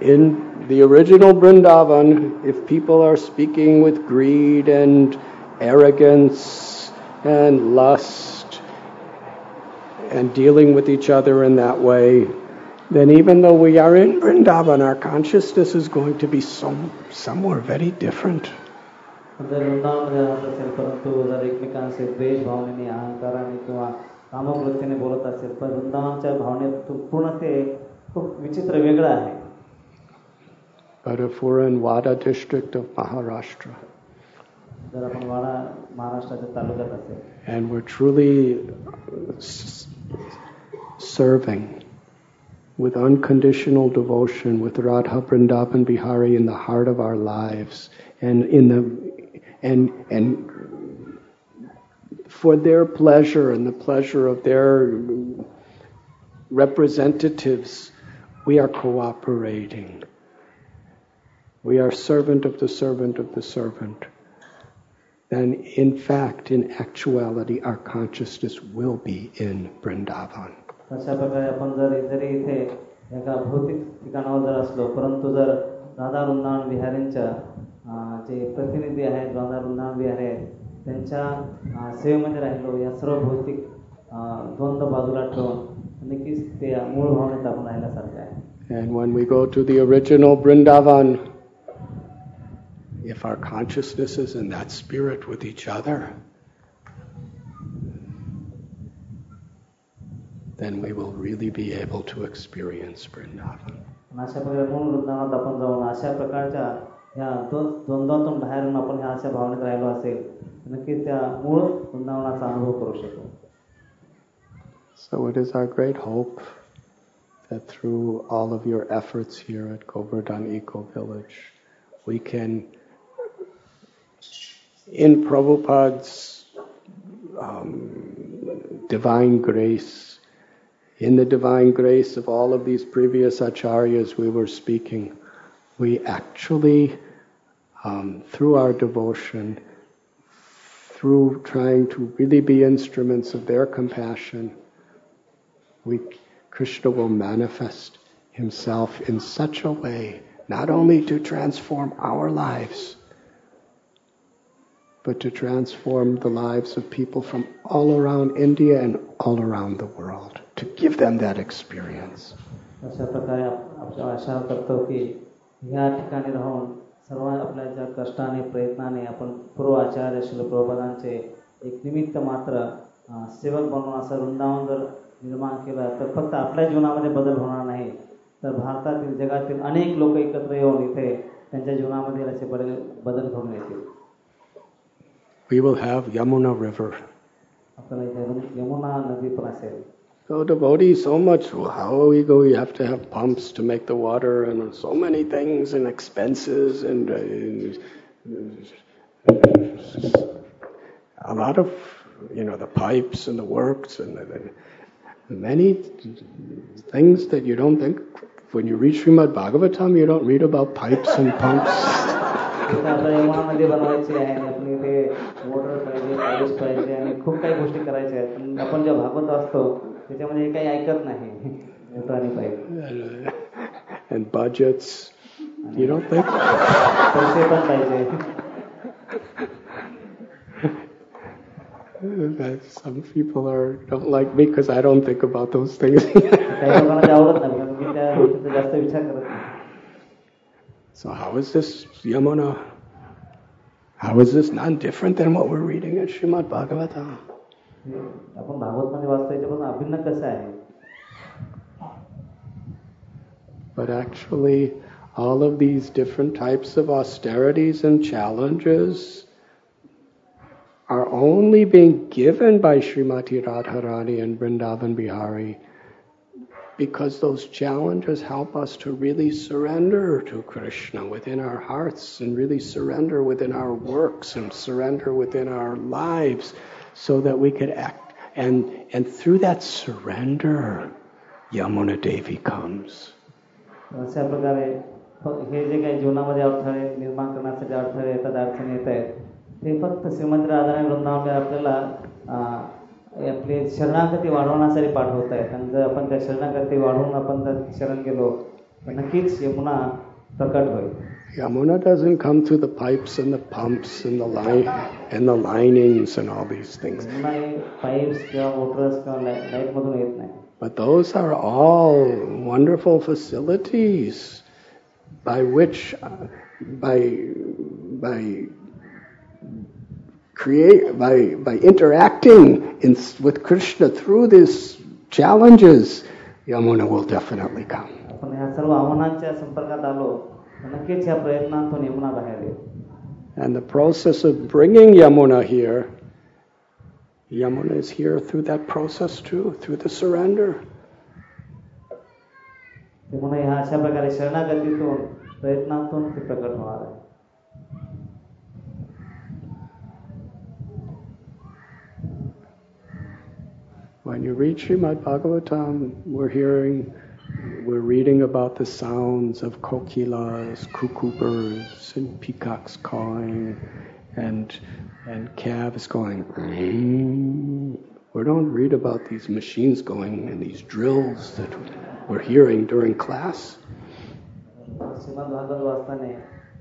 in the original Vrindavan, if people are speaking with greed and arrogance and lust and dealing with each other in that way, then even though we are in Vrindavan, our consciousness is going to be some, somewhere very different. जर वृंदावनमध्ये राहत असेल परंतु जर एकमेकांचे द्वेष भावनेने अहंकाराने किंवा कामवृत्तीने बोलत असेल पण वृंदावनच्या भावनेत पूर्ण ते खूप विचित्र वेगळं आहे but if we're in Wada district of Maharashtra. And we're truly serving with unconditional devotion with Radha Vrindavan Bihari in the heart of our lives and in the and and for their pleasure and the pleasure of their representatives, we are cooperating. We are servant of the servant of the servant. Then, in fact, in actuality, our consciousness will be in Vrindavan. अशा प्रकारे आपण जर जरी इथे एका भौतिक ठिकाणावर जर असलो परंतु जर राधा वृंदावन विहारींच्या अं, जे प्रतिनिधी आहेत राधा वृंदावन विहारी आहेत त्यांच्या अं, सेवेमध्ये राहिलो या सर्व भौतिक अं, द्वंद्व बाजूला ठेवून नक्कीच ते मूळ भावनेत आपण राहिल्यासारखे आहे And when we go to the original Vrindavan, if our consciousness is in that spirit with each other, then we will really be able to experience Vrindavan. आणि अशा प्रकारे मूळ वृंदावनात आपण जाऊन अशा प्रकारच्या ह्या दोन द्वंद्वातून बाहेर येऊन आपण ह्या अशा भावनेत राहिलो असेल तर नक्कीच त्या मूळ वृंदावनाचा अनुभव करू शकू So it is our great hope that through all of your efforts here at Govardhan Eco Village, we can, in Prabhupada's um, divine grace, in the divine grace of all of these previous acharyas we were speaking, we actually, um, through our devotion, through trying to really be instruments of their compassion, we, Krishna will manifest himself in such a way, not only to transform our lives, but to transform the lives of people from all around India and all around the world, to give them that experience. अशा प्रकारे आप- आपण आशा करतो की ह्या ठिकाणी राहून सर्व आपल्या ज्या कष्टाने प्रयत्नाने आपण पूर्व आचार्य शिल प्रभुपादांचे एक निमित्त मात्र अं, सेवक बनवून असं वृंदावन जर निर्माण केलं तर फक्त आपल्या जीवनामध्ये बदल होणार नाही तर भारतातील जगातील अनेक लोक एकत्र येऊन इथे त्यांच्या जीवनामध्ये असे बदल बदल घडून येतील we will have Yamuna river. So devotees, so much, how are we going? We have to have pumps to make the water and so many things and expenses and, uh, a lot of, you know, the pipes and the works and, many things that you don't think when you read Srimad Bhagavatam, you don't read about pipes and pumps. इथे आपल्याला यमुना नदी बनवायची आहे आणि आपण इथे motor पाहिजे पाऊस पाहिजे आणि खूप काही गोष्टी करायच्या आहेत पण आपण जेव्हा भागवत असतो त्याच्यामध्ये हे काही ऐकत नाही मोटर <laughs> आणि pipe and budgets. You don't think? पैसे पण पाहिजे that some people are don't like me because I don't think about those things. <laughs> काही लोकांना ते आवडत नाही कारण मी त्या गोष्टीचा जास्त विचार करत नाही so how is this Yamuna? How is this not different than what we're reading in Srimad Bhagavatam? हे आपण भागवत मध्ये वाचतो याच्यापासून अभिन्न कसं आहे But actually, all of these different types of austerities and challenges are only being given by Srimati Radharani and Vrindavan Bihari because those challenges help us to really surrender to Krishna within our hearts and really surrender within our works and surrender within our lives so that we could act. And, and through that surrender, Yamuna Devi comes. अशा प्रकारे फ- हे जे काही जीवनामध्ये अडथळे निर्माण करण्यासाठी अडथळे येतात अडचणी येत आहेत ते फक्त श्रीमंत राधाराणी वृंदावन आपल्याला अं, आपली शरणागती वाढवण्यासाठी पाठवत आहेत आणि जर आपण त्या शरणागती वाढवून आपण जर शरण गेलो तर नक्कीच यमुना प्रकट होईल Yamuna doesn't come through the pipes and the pumps and the line and the linings and all these things. Yamuna hey pipes किंवा मोटर्स किंवा लाईट लाईटमधून येत नाही But those are all wonderful facilities by which, uh, by by create by by interacting in, with Krishna through these challenges, Yamuna will definitely come. आपण ह्या सर्व आव्हानांच्या संपर्कात आलो तर नक्कीच ह्या प्रयत्नांतून यमुना बाहेर येईल And the process of bringing Yamuna here, Yamuna is here through that process too, through the surrender. Yamuna ह्या अशा प्रकारे शरणागतीतून प्रयत्नातून ते प्रकट होणार आहे When you read Srimad Bhagavatam, we're hearing, we're reading about the sounds of kokilas, cuckoo birds, and peacocks cawing, and and calves going. "Mm." We don't read about these machines going and these drills that we're hearing during class. Shrimad Bhagavat वाचताना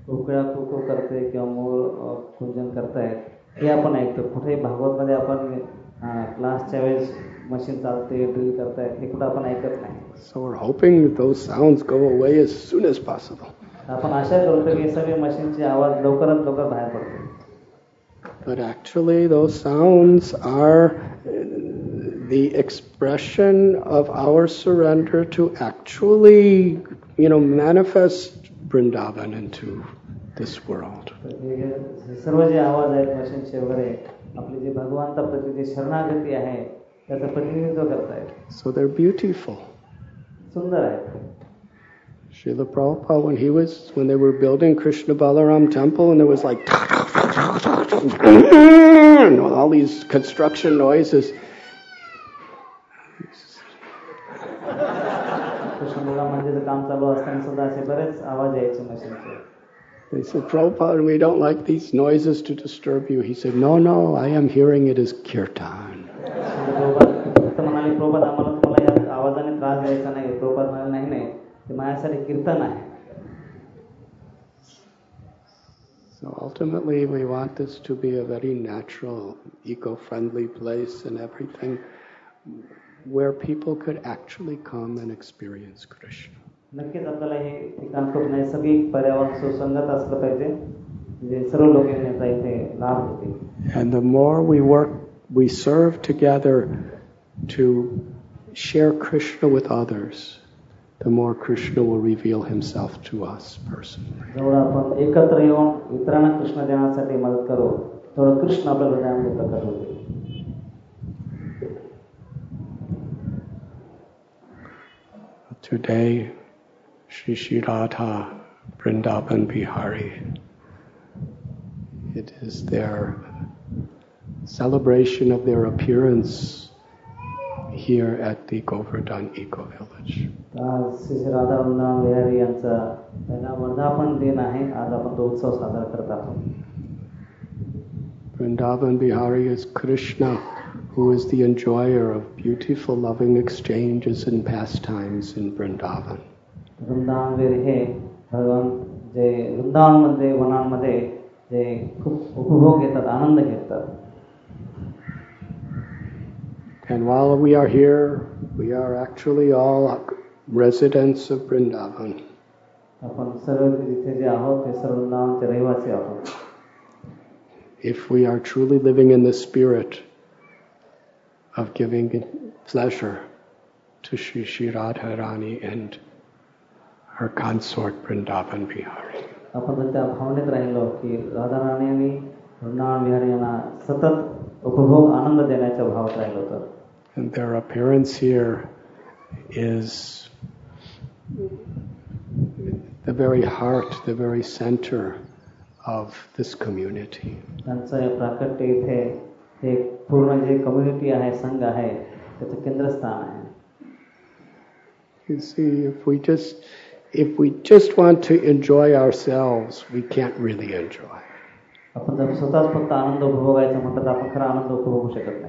कुकड्या कुकू करते किंवा मोर अ, कुंजन करतायत हे आपण ऐकतो कुठेही भागवतमध्ये आपण अ, क्लासच्या वेळेस मशीन चालते ड्रिल करतायत हे कुठं आपण ऐकत नाही So we're hoping that those sounds go away as soon as possible. आपण आशा करतो की हे सगळे मशीनचे आवाज लवकरात लवकर बाहेर पडतो But actually, those sounds are uh, the expression of our surrender to actually, you know, manifest Vrindavan into this world. तर हे हे सर्व जे आवाज आहेत मशीनचे वगैरे आपली जी भगवंताप्रती जी शरणागती आहे त्याचं प्रतिनिधित्व करतायत So they're beautiful. सुंदर आहे Srila Prabhupada, when he was, when they were building Krishna Balaram temple, and there was like, and all these construction noises. Krishna मुला मंदिराचं काम चालू असताना सुद्धा असे बरेच आवाज यायचे मशीनचे They said, Prabhupada, we don't like these noises to disturb you. He said, No, no, I am hearing it as kirtan. Prabhupada आम्हाला तुम्हाला या आवाजाने त्रास द्यायचा नाही प्रभुपाद म्हणाले नाही नाही ते माझ्यासाठी कीर्तन आहे So ultimately, we want this to be a very natural, eco-friendly place and everything where people could actually come and experience Krishna. नक्कीच आपल्याला हे ठिकाण खूप नैसर्गिक पर्यावरण सुसंगत असलं पाहिजे म्हणजे सर्व लोक येण्याचा इथे लाभ होतील And the more we work, we serve together to share Krishna with others, the more Krishna will reveal himself to us personally. Today, Sri Sri Radha Vrindavan Bihari, it is their celebration of their appearance here at the Govardhan Eco Village. आज श्री श्री राधा वृंदावन बिहारी यांचा पहिला वर्धापन दिन आहे आज आपण तो उत्सव साजरा करत आहोत Vrindavan Bihari is Krishna, who is the enjoyer of beautiful, loving exchanges and pastimes in Vrindavan. वृंदावनवीर हे भगवान जे वृंदावनमध्ये वनांमध्ये जे खूप उपभोग घेतात आनंद घेतात And while we are here, we are actually all residents of Vrindavan. आपण सर्व तिथे जे आहोत ते सर्व वृंदावनचे रहिवासी आहोत If we are truly living in the spirit of giving pleasure to Sri Sri Radharani and her consort Vrindavan Bihari. आपण जर त्या भावनेत राहिलो की राधाराणी आणि वृंदावन विहारी यांना सतत उपभोग आनंद देण्याच्या भावात राहिलो तर And their appearance here is the very heart, the very center of this community. त्यांचं हे प्राकट्य इथे हे पूर्ण जे कम्युनिटी आहे संघ आहे त्याचं केंद्रस्थान आहे You see, if we just if we just want to enjoy ourselves, we can't really enjoy. आपण जर स्वतःच फक्त आनंद उपभोगायचा म्हटलं तर आपण खरा आनंद उपभोगू शकत नाही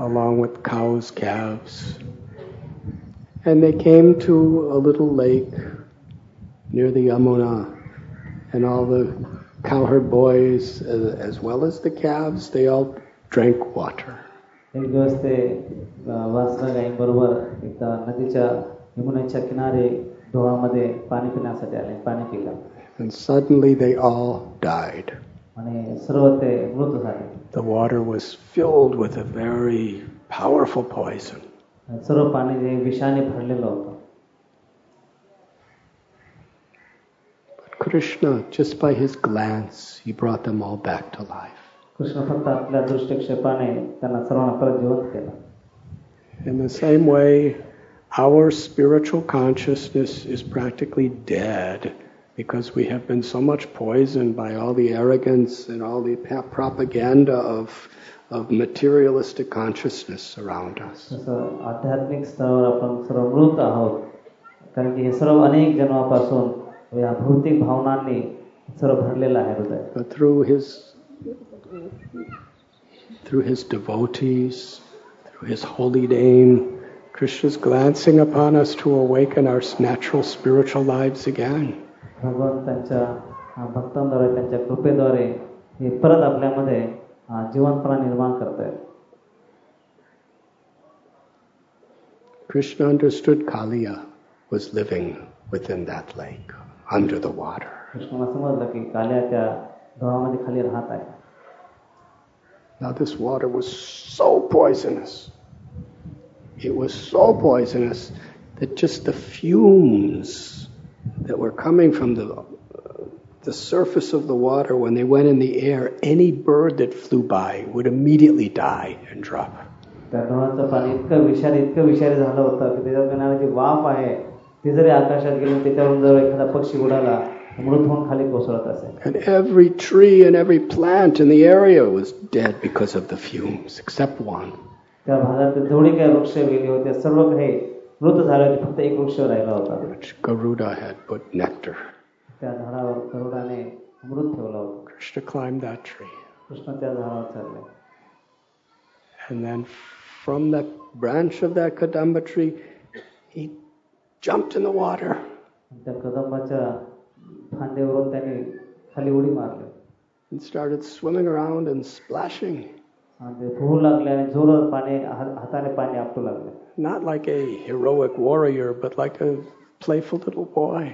along with cows, calves. And they came to a little lake near the Yamuna, and all the cowherd boys, as, as well as the calves, they all drank water. एक दिवस ते अं, वासरा गाईंबरोबर एकदा नदीच्या यमुनेच्या किनारे डोहामध्ये पाणी पिण्यासाठी आले पाणी पिलं And suddenly they all died. आणि सर्व ते मृत झाले The water was filled with a very powerful poison. सर्व पाणी जे विषाने भरलेलं होतं But Krishna, just by his glance, he brought them all back to life. Krishna फक्त आपल्या दृष्टिक्षेपाने त्यांना सर्वांना परत जिवंत केलं In the same way, our spiritual consciousness is practically dead because we have been so much poisoned by all the arrogance and all the pa- propaganda of, of materialistic consciousness around us. तसं आध्यात्मिक स्तरावर आपण सर्व मृत आहोत कारण की हे सर्व अनेक जन्मापासून या भौतिक भावनांनी सर्व भरलेलं आहे हृदय But through his through his devotees, through his holy name, Krishna's glancing upon us to awaken our natural spiritual lives again. भगवंतांच्या अं, भक्तांद्वारे त्यांच्या कृपेद्वारे हे परत आपल्यामध्ये अं, जिवंतपणा निर्माण करतायत Krishna understood Kaliya was living within that lake, under the water. कृष्णाला समजलं की काल्या त्या डोळामध्ये खाली राहत आहे Now, this water was so poisonous. It was so poisonous that just the fumes that were coming from the, the surface of the water when they went in the air, any bird that flew by would immediately die and drop. त्या डोळ्याचं पाणी इतकं विषारी इतकं विषारी झालं होतं की त्याच्यात येणारी जी वाफ आहे ती जरी आकाशात गेली त्याच्यावरून जर एखादा पक्षी उडाला मृत होऊन खाली कोसळत असेल And every tree and every plant in the area was dead because of the fumes, except one. त्या भागात जेवढे काही वृक्ष गेले होते सर्व काही मृत झाले होते फक्त एक वृक्ष राहिला होता which Garuda had put nectar. त्या झाडावर गरुडाने अमृत ठेवलं होतं Krishna climbed that tree. Krishna त्या झाडावर चढले And then from the branch of that Kadamba tree, he jumped in the water. आणि त्या कदंबाच्या फांदीवरून त्याने खाली उडी मारली and started swimming around and splashing. आणि ते पोहू लागले आणि जोरात पाणी हा- हाताने पाणी आपटू लागले not like a heroic warrior, but like a playful little boy.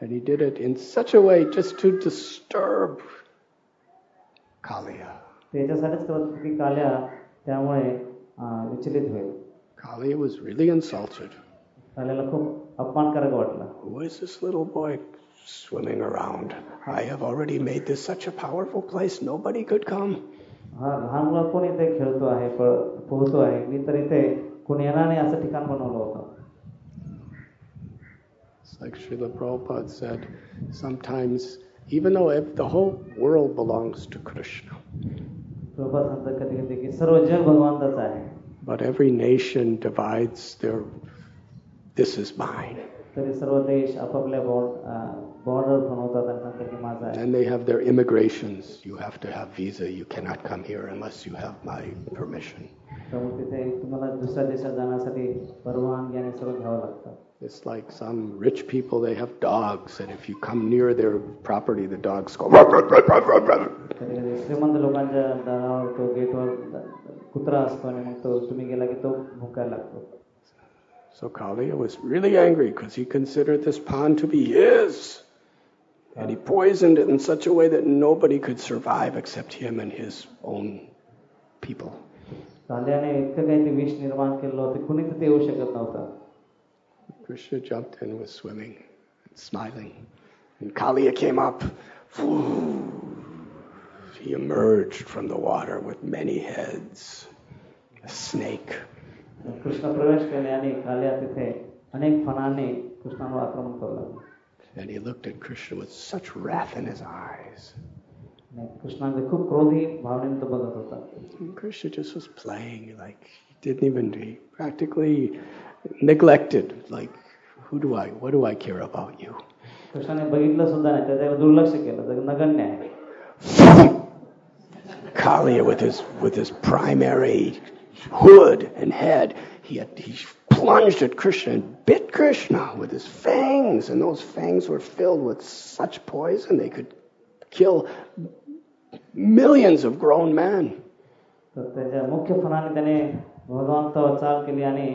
And he did it in such a way just to disturb Kalia. Kalia was really insulted. Who is this little boy swimming around? I have already made this such a powerful place, nobody could come. हा लहान मुलं कोण इथे खेळतो आहे प- पोहतो आहे मी तर इथे कोणी येणार नाही असं ठिकाण बनवलं होतं like Srila Prabhupada said, sometimes, even though ev- the whole world belongs to Krishna, but every nation divides their, this is mine. तरी सर्व देश आपापल्या And they have their immigrations. You have to have visa. You cannot come here unless you have my permission. It's like some rich people, they have dogs, and if you come near their property, the dogs go. So Kaliya was really angry because he considered this pond to be his. And he poisoned it in such a way that nobody could survive except him and his own people. कांद्याने इतकं काही ते विष निर्माण केलं होतं कुणी तिथे येऊ शकत नव्हतं Krishna jumped in, was swimming and smiling. And Kaliya came up. He emerged from the water with many heads, a snake. Krishna प्रवेश केले आणि काल्या तिथे अनेक फणाने कृष्णावर आक्रमण करू लागले And he looked at Krishna with such wrath in his eyes. आणि कृष्णाकडे खूप क्रोधी भावनेने तो बघत होता And Krishna just was playing, like he didn't even, he practically neglected, like, who do I, what do I care about you? कृष्णाने बघितलं सुद्धा नाही त्याच्यावर दुर्लक्ष केलं तर नगण्य आहे Kaliya with his with his primary hood and head, he had, he plunged at Krishna and bit Krishna with his fangs, and those fangs were filled with such poison they could kill millions of grown men. तर त्याच्या मुख्य फणाने त्याने भगवंतावर चाल केली आणि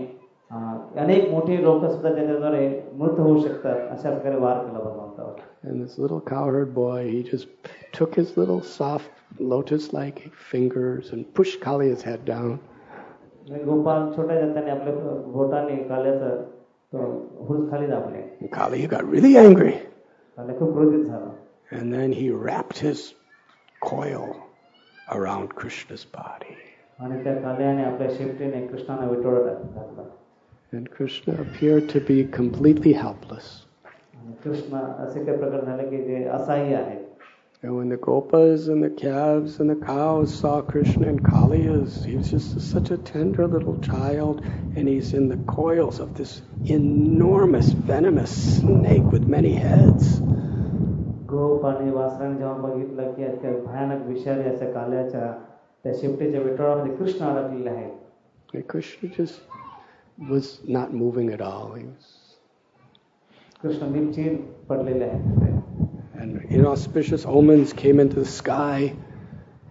अं, अनेक मोठी लोक सुद्धा त्याच्याद्वारे मृत होऊ शकतात अशा प्रकारे वार केला भगवंतावर And this little cowherd boy, he just took his little soft lotus-like fingers and pushed Kalia's head down. आणि गोपाल छोट्या जाताने आपल्या बोटाने काल्याचं तो हुरूस खाली दाबले And Kalia got really angry. काल्या खूप क्रोधित झाला And then he wrapped his coil around Krishna's body. आणि त्या काल्याने आपल्या शेपटीने कृष्णाला विटोळत घातला And Krishna appeared to be completely helpless. आणि कृष्ण असे काही प्रकार झाले की जे असहाय्य आहेत And when the gopas and the calves and the cows saw Krishna and Kalias, he was just such a tender little child, and he's in the coils of this enormous venomous snake with many heads. गोप आणि वासराने जेव्हा बघितलं की त्या भयानक विषारी अशा काल्याच्या त्या शेपटीच्या विटोळामध्ये कृष्ण अडकलेले आहेत And Krishna just was not moving at all. He was, Krishna निपचीन पडलेले आहेत तिथे. and inauspicious omens came into the sky,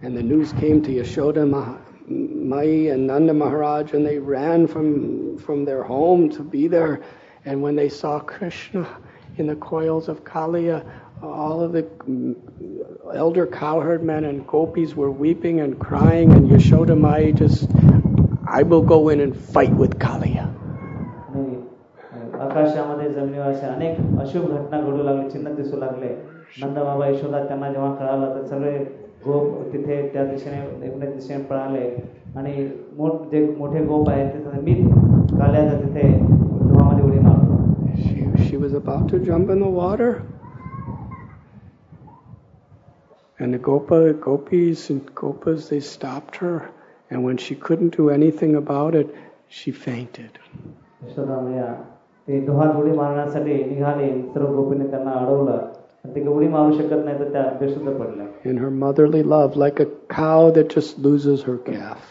and the news came to Yashoda Mah- Mai and Nanda Maharaj, and they ran from from their home to be there. And when they saw Krishna in the coils of Kaliya, all of the mm, elder cowherd men and gopis were weeping and crying, and Yashoda Mai just, I will go in and fight with Kaliya. आणि अं, आकाशामध्ये जमिनीवर अशा अनेक अशुभ घटना घडू लागले चिन्ह दिसू लागले नंद बाबा यशोदा त्यांना जेव्हा कळालं तर सगळे गोप तिथे त्या दिशेने एकमेक दिशेने पळाले आणि मोठ जे मोठे गोप आहेत ते सांगतात, मी काल्याचा तिथे धुवामध्ये उडी मारतो She, she was about to jump in the water. And the Gopa, gopis and gopas, they stopped her. And when she couldn't do anything about it, she fainted. Yashoda मैया ते धुवात उडी मारण्यासाठी निघाले सर्व गोपीने त्यांना अडवलं आणि ते उडी मारू शकत नाही तर त्या बेशुद्ध पडल्या In her motherly love, like a cow that just loses her calf.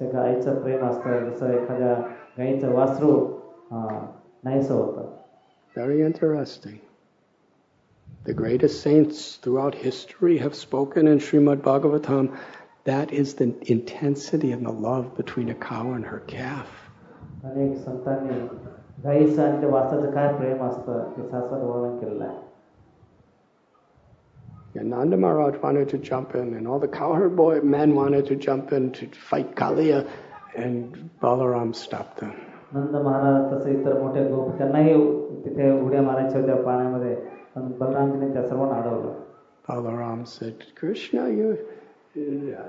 सगळं आईचं प्रेम असतं जसं एखाद्या गाईचं वासरू अं, नाहीसं होतं Very interesting. The greatest saints throughout history have spoken in Srimad Bhagavatam. That is the intensity and the love between a cow and her calf. अनेक संतांनी गाईचं आणि त्या वासाचं काय प्रेम असतं ते शास्त्रात वर्णन केलेलं आहे And Nanda Maharaj wanted to jump in, and all the cowherd boy men wanted to jump in to fight Kaliya, and Balaram stopped them. नंद महाराज तसे इतर मोठे गोप त्यांनाही तिथे उड्या मारायच्या होत्या पाण्यामध्ये पण बलरामजीने त्या सर्वांना अडवलं Balaram said, Krishna, you, uh,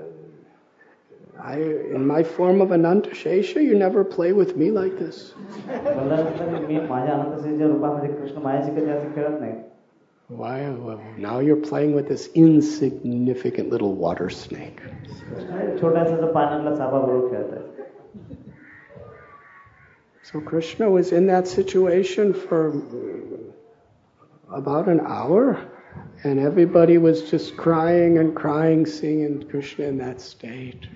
I, in my form of Ananta Shesha, you never play with me like this. <laughs> Why? Well, now you're playing with this insignificant little water snake. Krishna छोट्यासा पाण्यातला Sapa बरोबर खेळत आहे So Krishna was in that situation for about an hour, and everybody was just crying and crying, seeing Krishna in that state.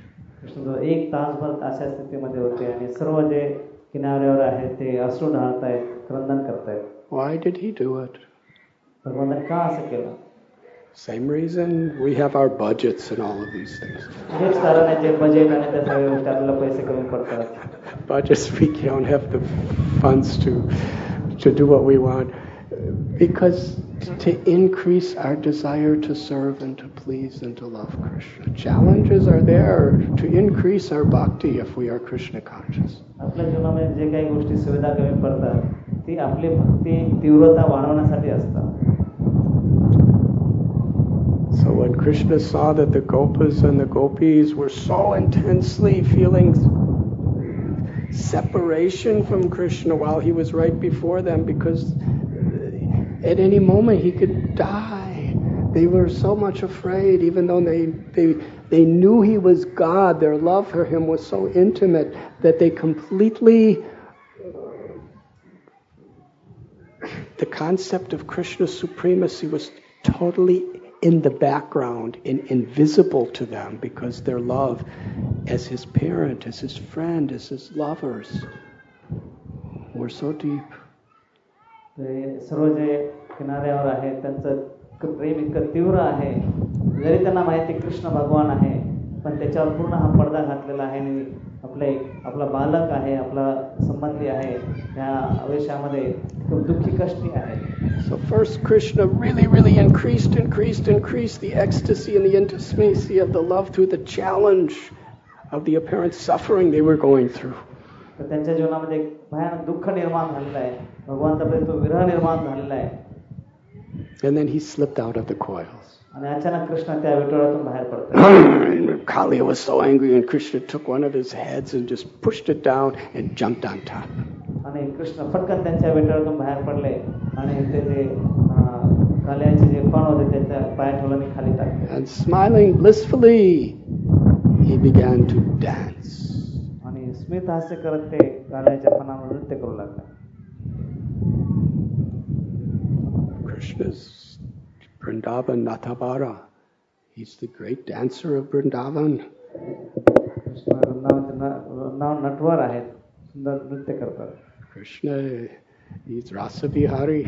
Krishna एक तासभर अशा स्थितीमध्ये होते आणि सर्व जे किनाऱ्यावर आहेत ते अश्रू ढाळतायत क्रंदन करतायत Why did he do it? भगवंताने का असं केलं Same reason we have our budgets and all of these things. हेच कारण आहे जे बजेट आणि त्या सगळ्या गोष्टी आपल्याला पैसे कमी पडतात Budgets we don't have the funds to to do what we want because to increase our desire to serve and to please and to love Krishna. Challenges are there to increase our bhakti if we are Krishna conscious. आपल्या जीवनामध्ये जे काही गोष्टी सुविधा कमी पडतात ती आपली भक्ती तीव्रता वाढवण्यासाठी असतात So when Krishna saw that the gopas and the gopis were so intensely feeling separation from Krishna while he was right before them because at any moment he could die. They were so much afraid, even though they, they, they knew he was God, their love for him was so intimate that they completely. The concept of Krishna's supremacy was totally in the background and invisible to them because their love as his parent, as his friend, as his lovers were so deep. ते सर्व जे किनाऱ्यावर आहेत त्यांचं इतकं प्रेम इतकं तीव्र आहे जरी त्यांना माहिती आहे कृष्ण भगवान आहे पण त्याच्यावर पूर्ण हा पडदा घातलेला आहे आणि आपले आपला बालक आहे आपला संबंधी आहे त्या आवेशामध्ये खूप दुःखी कष्टी आहे So first Krishna really, really increased, increased, increased the ecstasy and the intimacy of the love through the challenge of the apparent suffering they were going through. तर त्यांच्या जीवनामध्ये एक भयानक दुःख निर्माण झालेलं आहे भगवंताकडे तो विरह निर्माण झालेला आहे And then he slipped out of the coils. आणि अचानक कृष्ण त्या विठोळातून बाहेर पडतात <clears throat> and Kali was so angry, and Krishna took one of his heads and just pushed it down and jumped on top. आणि कृष्ण फटकन त्यांच्या विठोळातून बाहेर पडले आणि ते जे अं, काल्याचे जे फण होते त्यांच्या पाया ठेवलं आणि खाली टाकले And smiling blissfully, he began to dance. आणि स्मित हास्य करत ते काल्याच्या फणावर नृत्य करू लागले Krishna's Vrindavan Natabara. He's the great dancer of Vrindavan. Krishna वृंदावनचे न- वृंदावन नटवर आहेत सुंदर नृत्य करतात Krishna, he's Rasa Vihari.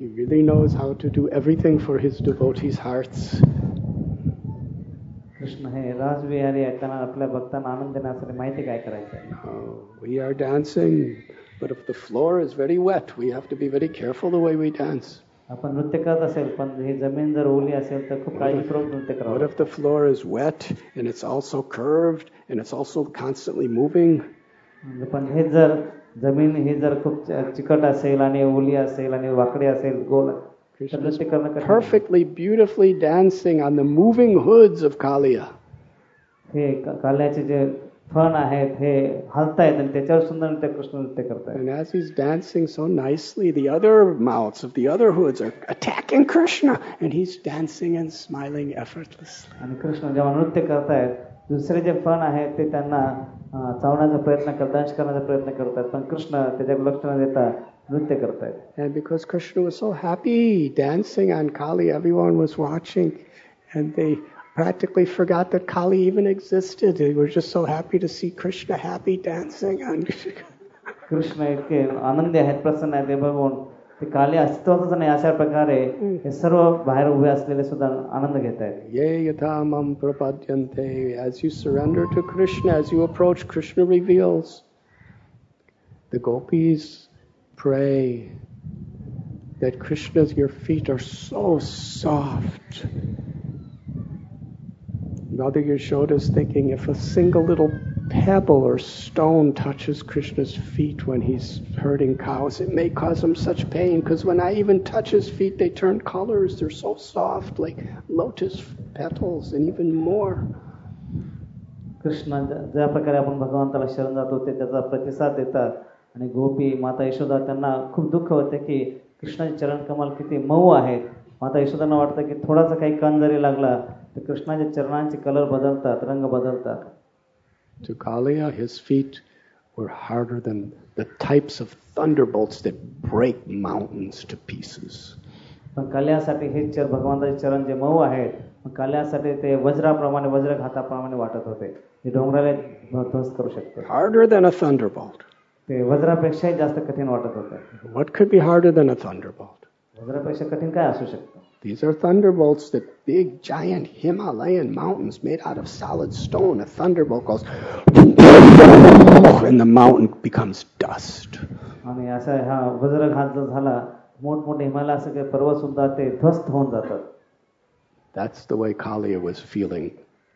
He really knows how to do everything for his devotees' hearts. Krishna हे राजविहारी आहेत त्यांना आपल्या भक्तांना आनंद देण्यासाठी माहिती काय करायचं आहे Oh, we are dancing, but if the floor is very wet, we have to be very careful the way we dance. आपण नृत्य करत असेल पण ही जमीन जर ओली असेल तर खूप काळजीपूर्वक नृत्य What करावं if the floor is wet and it's also curved and it's also constantly moving? म्हणजे पण हे जर जमीन ही जर खूप च- चिकट असेल आणि ओली असेल आणि वाकडी असेल गोल तर Krishna's नृत्य करणं कठीण आहे. perfectly, beautifully dancing on the moving hoods of Kaliya. हे क- काल्याचे जे फण आहेत हे हलतायत आणि त्याच्यावर सुंदर नृत्य कृष्ण नृत्य करतायत And as he's dancing so nicely, the other mouths of the other hoods are attacking Krishna, and he's dancing and smiling effortlessly. आणि कृष्ण जेव्हा नृत्य करतायत दुसरे जे फण आहेत ते त्यांना अं, चावण्याचा प्रयत्न करतात दंश करण्याचा प्रयत्न करतात पण कृष्ण त्याच्याकडे लक्ष न देता नृत्य करतायत And because Krishna was so happy dancing on Kali, everyone was watching, and they practically forgot that Kali even existed. They were just so happy to see Krishna happy dancing on. <laughs> Krishna इतके आनंदी आहेत प्रसन्न आहेत हे बघून ते काली अस्तित्वातच नाही अशा प्रकारे हे सर्व बाहेर उभे असलेले सुद्धा आनंद घेत आहेत Ye yatamam prapadyante. As you surrender to Krishna, as you approach, Krishna reveals. The gopis pray that Krishna's, your feet are so soft. Mother Yashoda is thinking if a single little pebble or stone touches Krishna's feet when he's herding cows, it may cause him such pain because when I even touch his feet, they turn colors. They're so soft, like lotus petals, and even more. Krishna ज्या- ज्या प्रकारे आपण भगवंताला शरण जातो ते त्याचा प्रतिसाद देतात आणि गोपी माता यशोदा त्यांना खूप दुःख होते की कृष्णाचे चरण कमल किती मऊ आहेत माता यशोदांना वाटतं की थोडासा काही कण जरी लागला तर कृष्णाच्या चरणांचे कलर बदलतात रंग बदलतात To Kalia, his feet were harder than the types of thunderbolts that break mountains to pieces. पण काल्यासाठी हे चर भगवंताचे चरण जे मऊ आहेत काल्यासाठी ते वज्राप्रमाणे वज्रघाताप्रमाणे वाटत होते हे डोंगराला ध्वस्त करू शकते Harder than a thunderbolt. ते वज्रापेक्षाही जास्त कठीण वाटत होते What could be harder than a thunderbolt? वज्रापेक्षा कठीण काय असू शकतं These are thunderbolts that big, giant Himalayan mountains made out of solid stone. A thunderbolt goes, and the mountain becomes dust. आणि असा हा वज्रघात जर झाला मोठमोठे हिमालय सगळे पर्वत सुद्धा ते ध्वस्त होऊन जातात That's the way Kaliya was feeling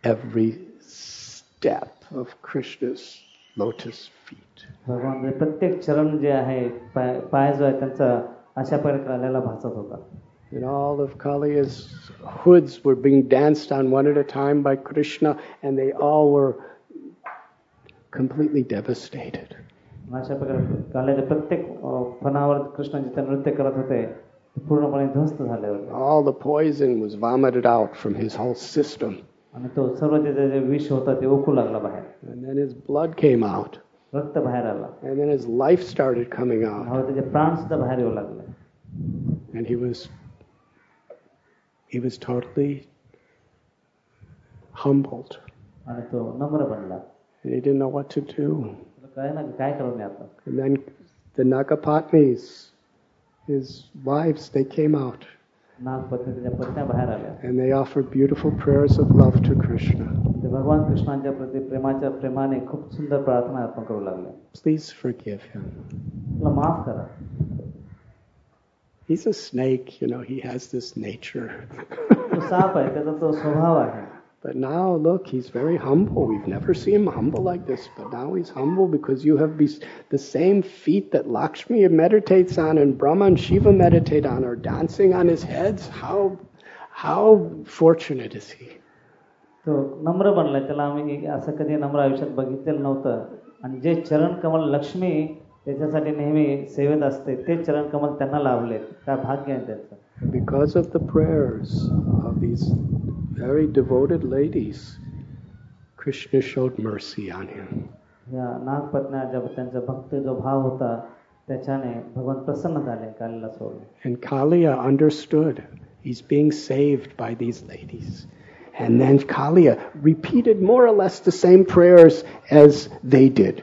every step of Krishna's lotus feet. भगवान प्रत्येक चरण जे आहे पाय पाय जो आहे त्यांचा अशा प्रकारे आलेला भासत होता And all of Kaliya's hoods were being danced on one at a time by Krishna, and they all were completely devastated. अशा प्रकारे काल्याच्या प्रत्येक अं, फणावर कृष्ण जिथे नृत्य करत होते ते पूर्णपणे ध्वस्त झाले होते All the poison was vomited out from his whole system. आणि तो सर्व त्याचं जे विष होतं ते ओकू लागला बाहेर And then his blood came out, रक्त बाहेर आला and then his life started coming out. हवं त्याचे प्राण सुद्धा बाहेर येऊ लागले And he was he was totally humbled. आणि तो नम्र बनला And he didn't know what to do. तुला काय ना काय करू मी आता And then the Nagapatnis, his wives, they came out नागपत्नी त्याच्या पत्न्या बाहेर आल्या and they offered beautiful prayers of love to Krishna. ते भगवान कृष्णांच्या प्रती प्रेमाच्या प्रेमाने खूप सुंदर प्रार्थना अर्पण करू लागले Please forgive him. तुला माफ करा He's a snake, you know, he has this nature. <laughs> तो साप आहे त्याचा तो स्वभाव आहे but now, look, he's very humble. We've never seen him humble like this, but now he's humble because you have these, the same feet that Lakshmi meditates on and Brahma and Shiva meditate on are dancing on his heads. How, how fortunate is he? तो नम्र बनलाय त्याला आम्ही असं कधी नम्र आयुष्यात बघितलेलं नव्हतं आणि जे चरण कमल लक्ष्मी त्याच्यासाठी नेहमी सेवेत असते ते चरण कमल त्यांना लाभले काय भाग्य आहे त्यांचं Because of the prayers of these very devoted ladies, Krishna showed mercy on him. या नागपत्न्या ज्या त्यांचा भक्त जो भाव होता त्याच्याने भगवान प्रसन्न झाले कालीला सोडले And Kaliya understood he's being saved by these ladies. And then Kaliya repeated more or less the same prayers as they did.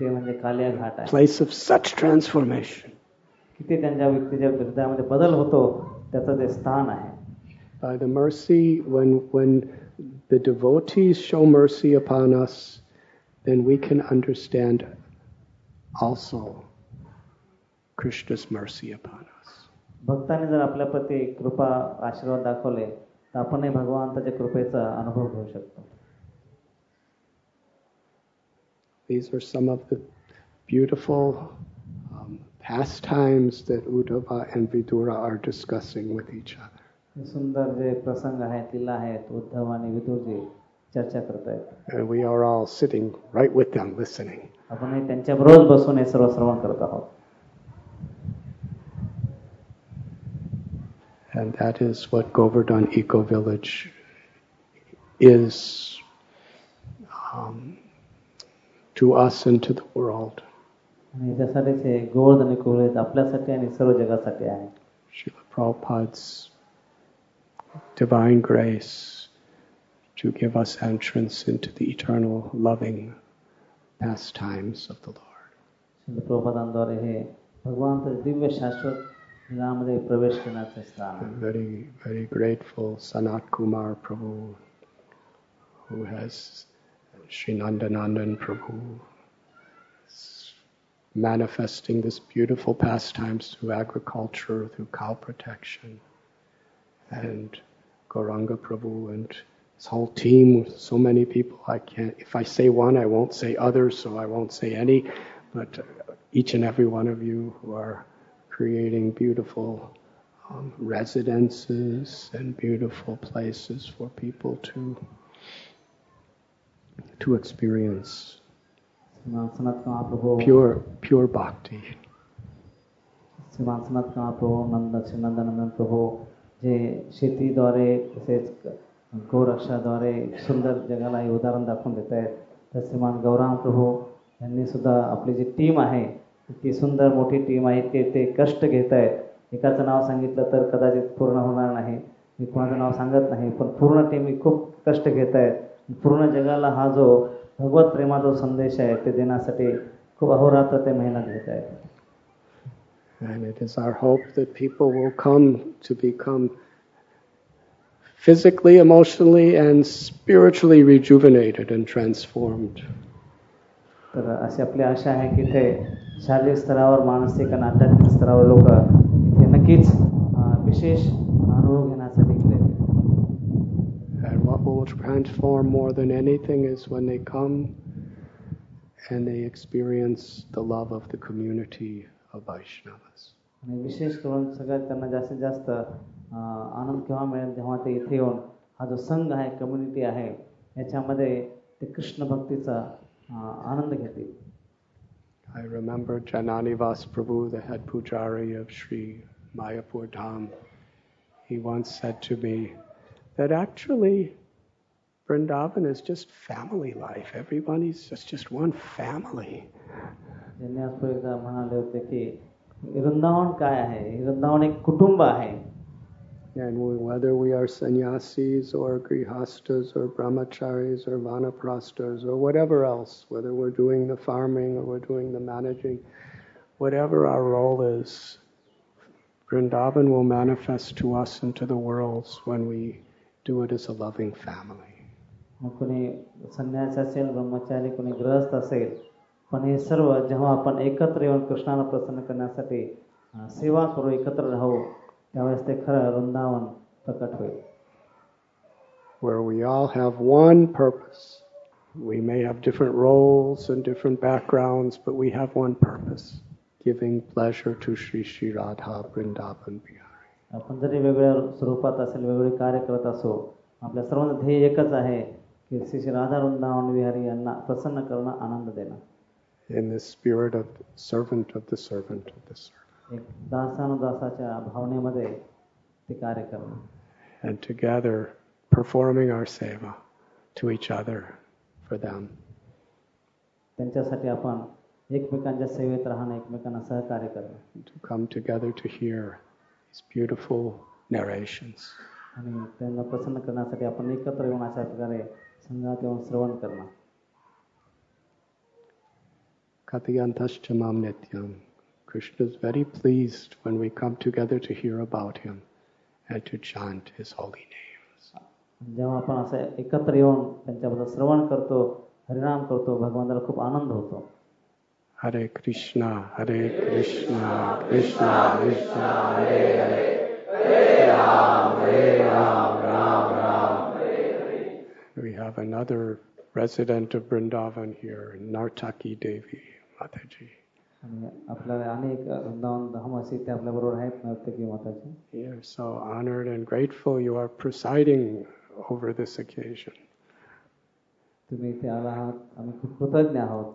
ते म्हणजे कालिया घाट आहे place of such transformation. किती त्यांच्या व्यक्तीच्या हृदयामध्ये बदल होतो त्याचं ते स्थान आहे by the mercy when when the devotees show mercy upon us then we can understand also krishna's mercy upon us भक्तांनी जर आपल्या प्रती कृपा आशीर्वाद दाखवले तर आपणही भगवंताच्या कृपेचा अनुभव घेऊ शकतो these are some of the beautiful um, pastimes that uddhava and vidura are discussing with each other हे सुंदर जे प्रसंग आहेत लीला आहेत उद्धव आणि विदुरजी चर्चा करत आहेत and we are all sitting right with them listening आपणही त्यांच्याबरोबर बसून हे सर्व श्रवण करत आहोत and that is what govardhan eco village is um, to us and to the world आणि याच्यासाठीच हे गोवर्धन कुवळीत आपल्यासाठी आणि सर्व जगासाठी आहे Srila Prabhupada's divine grace to give us entrance into the eternal loving pastimes of the Lord. Shri प्रभुपादांद्वारे हे भगवंत दिव्य शाश्वत लीलामध्ये प्रवेश करण्याचे स्थान आहे I'm very, very grateful Sanat Kumar Prabhu, who has Sri Nandanandan Prabhu, manifesting this beautiful pastimes through agriculture, through cow protection, and Gauranga Prabhu and his whole team with so many people. I can't, if I say one, I won't say others, so I won't say any, but each and every one of you who are creating beautiful um, residences and beautiful places for people to to experience श्रीमान सनत महाप्रभु pure pure bhakti. श्रीमान सनत महाप्रभु नंद श्री नंदनंदन प्रभू जे शेतीद्वारे तसेच गोरक्षाद्वारे सुंदर जगाला हे उदाहरण दाखवून देत आहेत तर श्रीमान गौराम प्रभू यांनी सुद्धा आपली जी टीम आहे ती सुंदर मोठी टीम आहे ते ते कष्ट घेत आहेत एकाचं नाव सांगितलं तर कदाचित पूर्ण होणार नाही मी कोणाचं नाव सांगत नाही पण पूर्ण टीम ही खूप कष्ट घेत आहेत पूर्ण जगाला हा जो भगवत प्रेमाचा संदेश आहे ते देण्यासाठी खूप अहोरात्र ते मेहनत घेत आहेत And it is our hope that people will come to become physically, emotionally, and spiritually rejuvenated and transformed. तर अशी आपली आशा आहे की ते शारीरिक स्तरावर मानसिक आणि आध्यात्मिक स्तरावर लोक इथे नक्कीच अं, विशेष अनुभव घेण्यासाठी गेलेले आहेत. And what will transform more than anything is when they come and they experience the love of the community of Vaishnavas. आणि विशेष करून सगळ्यात त्यांना जास्तीत जास्त अं, आनंद केव्हा मिळेल जेव्हा ते इथे येऊन हा जो संघ आहे कम्युनिटी आहे याच्यामध्ये ते कृष्ण भक्तीचा अं, आनंद घेतील I remember Janani Vas Prabhu, the head pujari of Sri Mayapur Dham. He once said to me that actually Vrindavan is just family life. Everybody's just, just one family. And we, whether we are sannyasis or grihastas or brahmacharis or vanaprastas or whatever else, whether we're doing the farming or we're doing the managing, whatever our role is, Vrindavan will manifest to us and to the worlds when we do it as a loving family. कोणी संन्यासी असेल ब्रह्मचारी कोणी गृहस्थ असेल पण हे सर्व जेव्हा आपण एकत्र येऊन कृष्णाला प्रसन्न करण्यासाठी सेवा करू एकत्र राहू त्यावेळेस ते खरं वृंदावन प्रकट होईल where we all have one purpose. We may have different roles and different backgrounds, but we have one purpose giving pleasure to Sri Sri Radha Vrindavan Bihari. आपण जरी वेगळ्या स्वरूपात असेल वेगवेगळे कार्य करत असो आपल्या सर्वांचं ध्येय एकच आहे की श्री श्री राधा वृंदावन विहारी यांना प्रसन्न करणं आनंद देणं In the spirit of servant of the servant of the servant. एक दासानुदासाच्या भावनेमध्ये ते कार्य करणं And together performing our seva to each other for them. त्यांच्यासाठी आपण एकमेकांच्या सेवेत राहणं एकमेकांना सहकार्य करणं To come together to hear these beautiful narrations. आणि त्यांना प्रसन्न करण्यासाठी आपण एकत्र येऊन अशा प्रकारे संघात येऊन श्रवण करणं Kathayantaschamam Nityam. Krishna is very pleased when we come together to hear about him and to chant his holy names. जेव्हा आपण असं एकत्र येऊन त्यांच्याबद्दल श्रवण करतो हरिनाम करतो भगवंताला खूप आनंद होतो Hare Krishna, Hare Krishna, Krishna Krishna, Hare Hare, Hare Ram, Hare Ram, We have another resident of Vrindavan here, Nartaki Devi Mataji. आणि आपल्याला अनेक वृंदावन धामवासी ते आपल्याबरोबर आहेत नर्तकी माताजी We are so honored and grateful you are presiding over this occasion. तुम्ही इथे आला आहात आम्ही खूप कृतज्ञ आहोत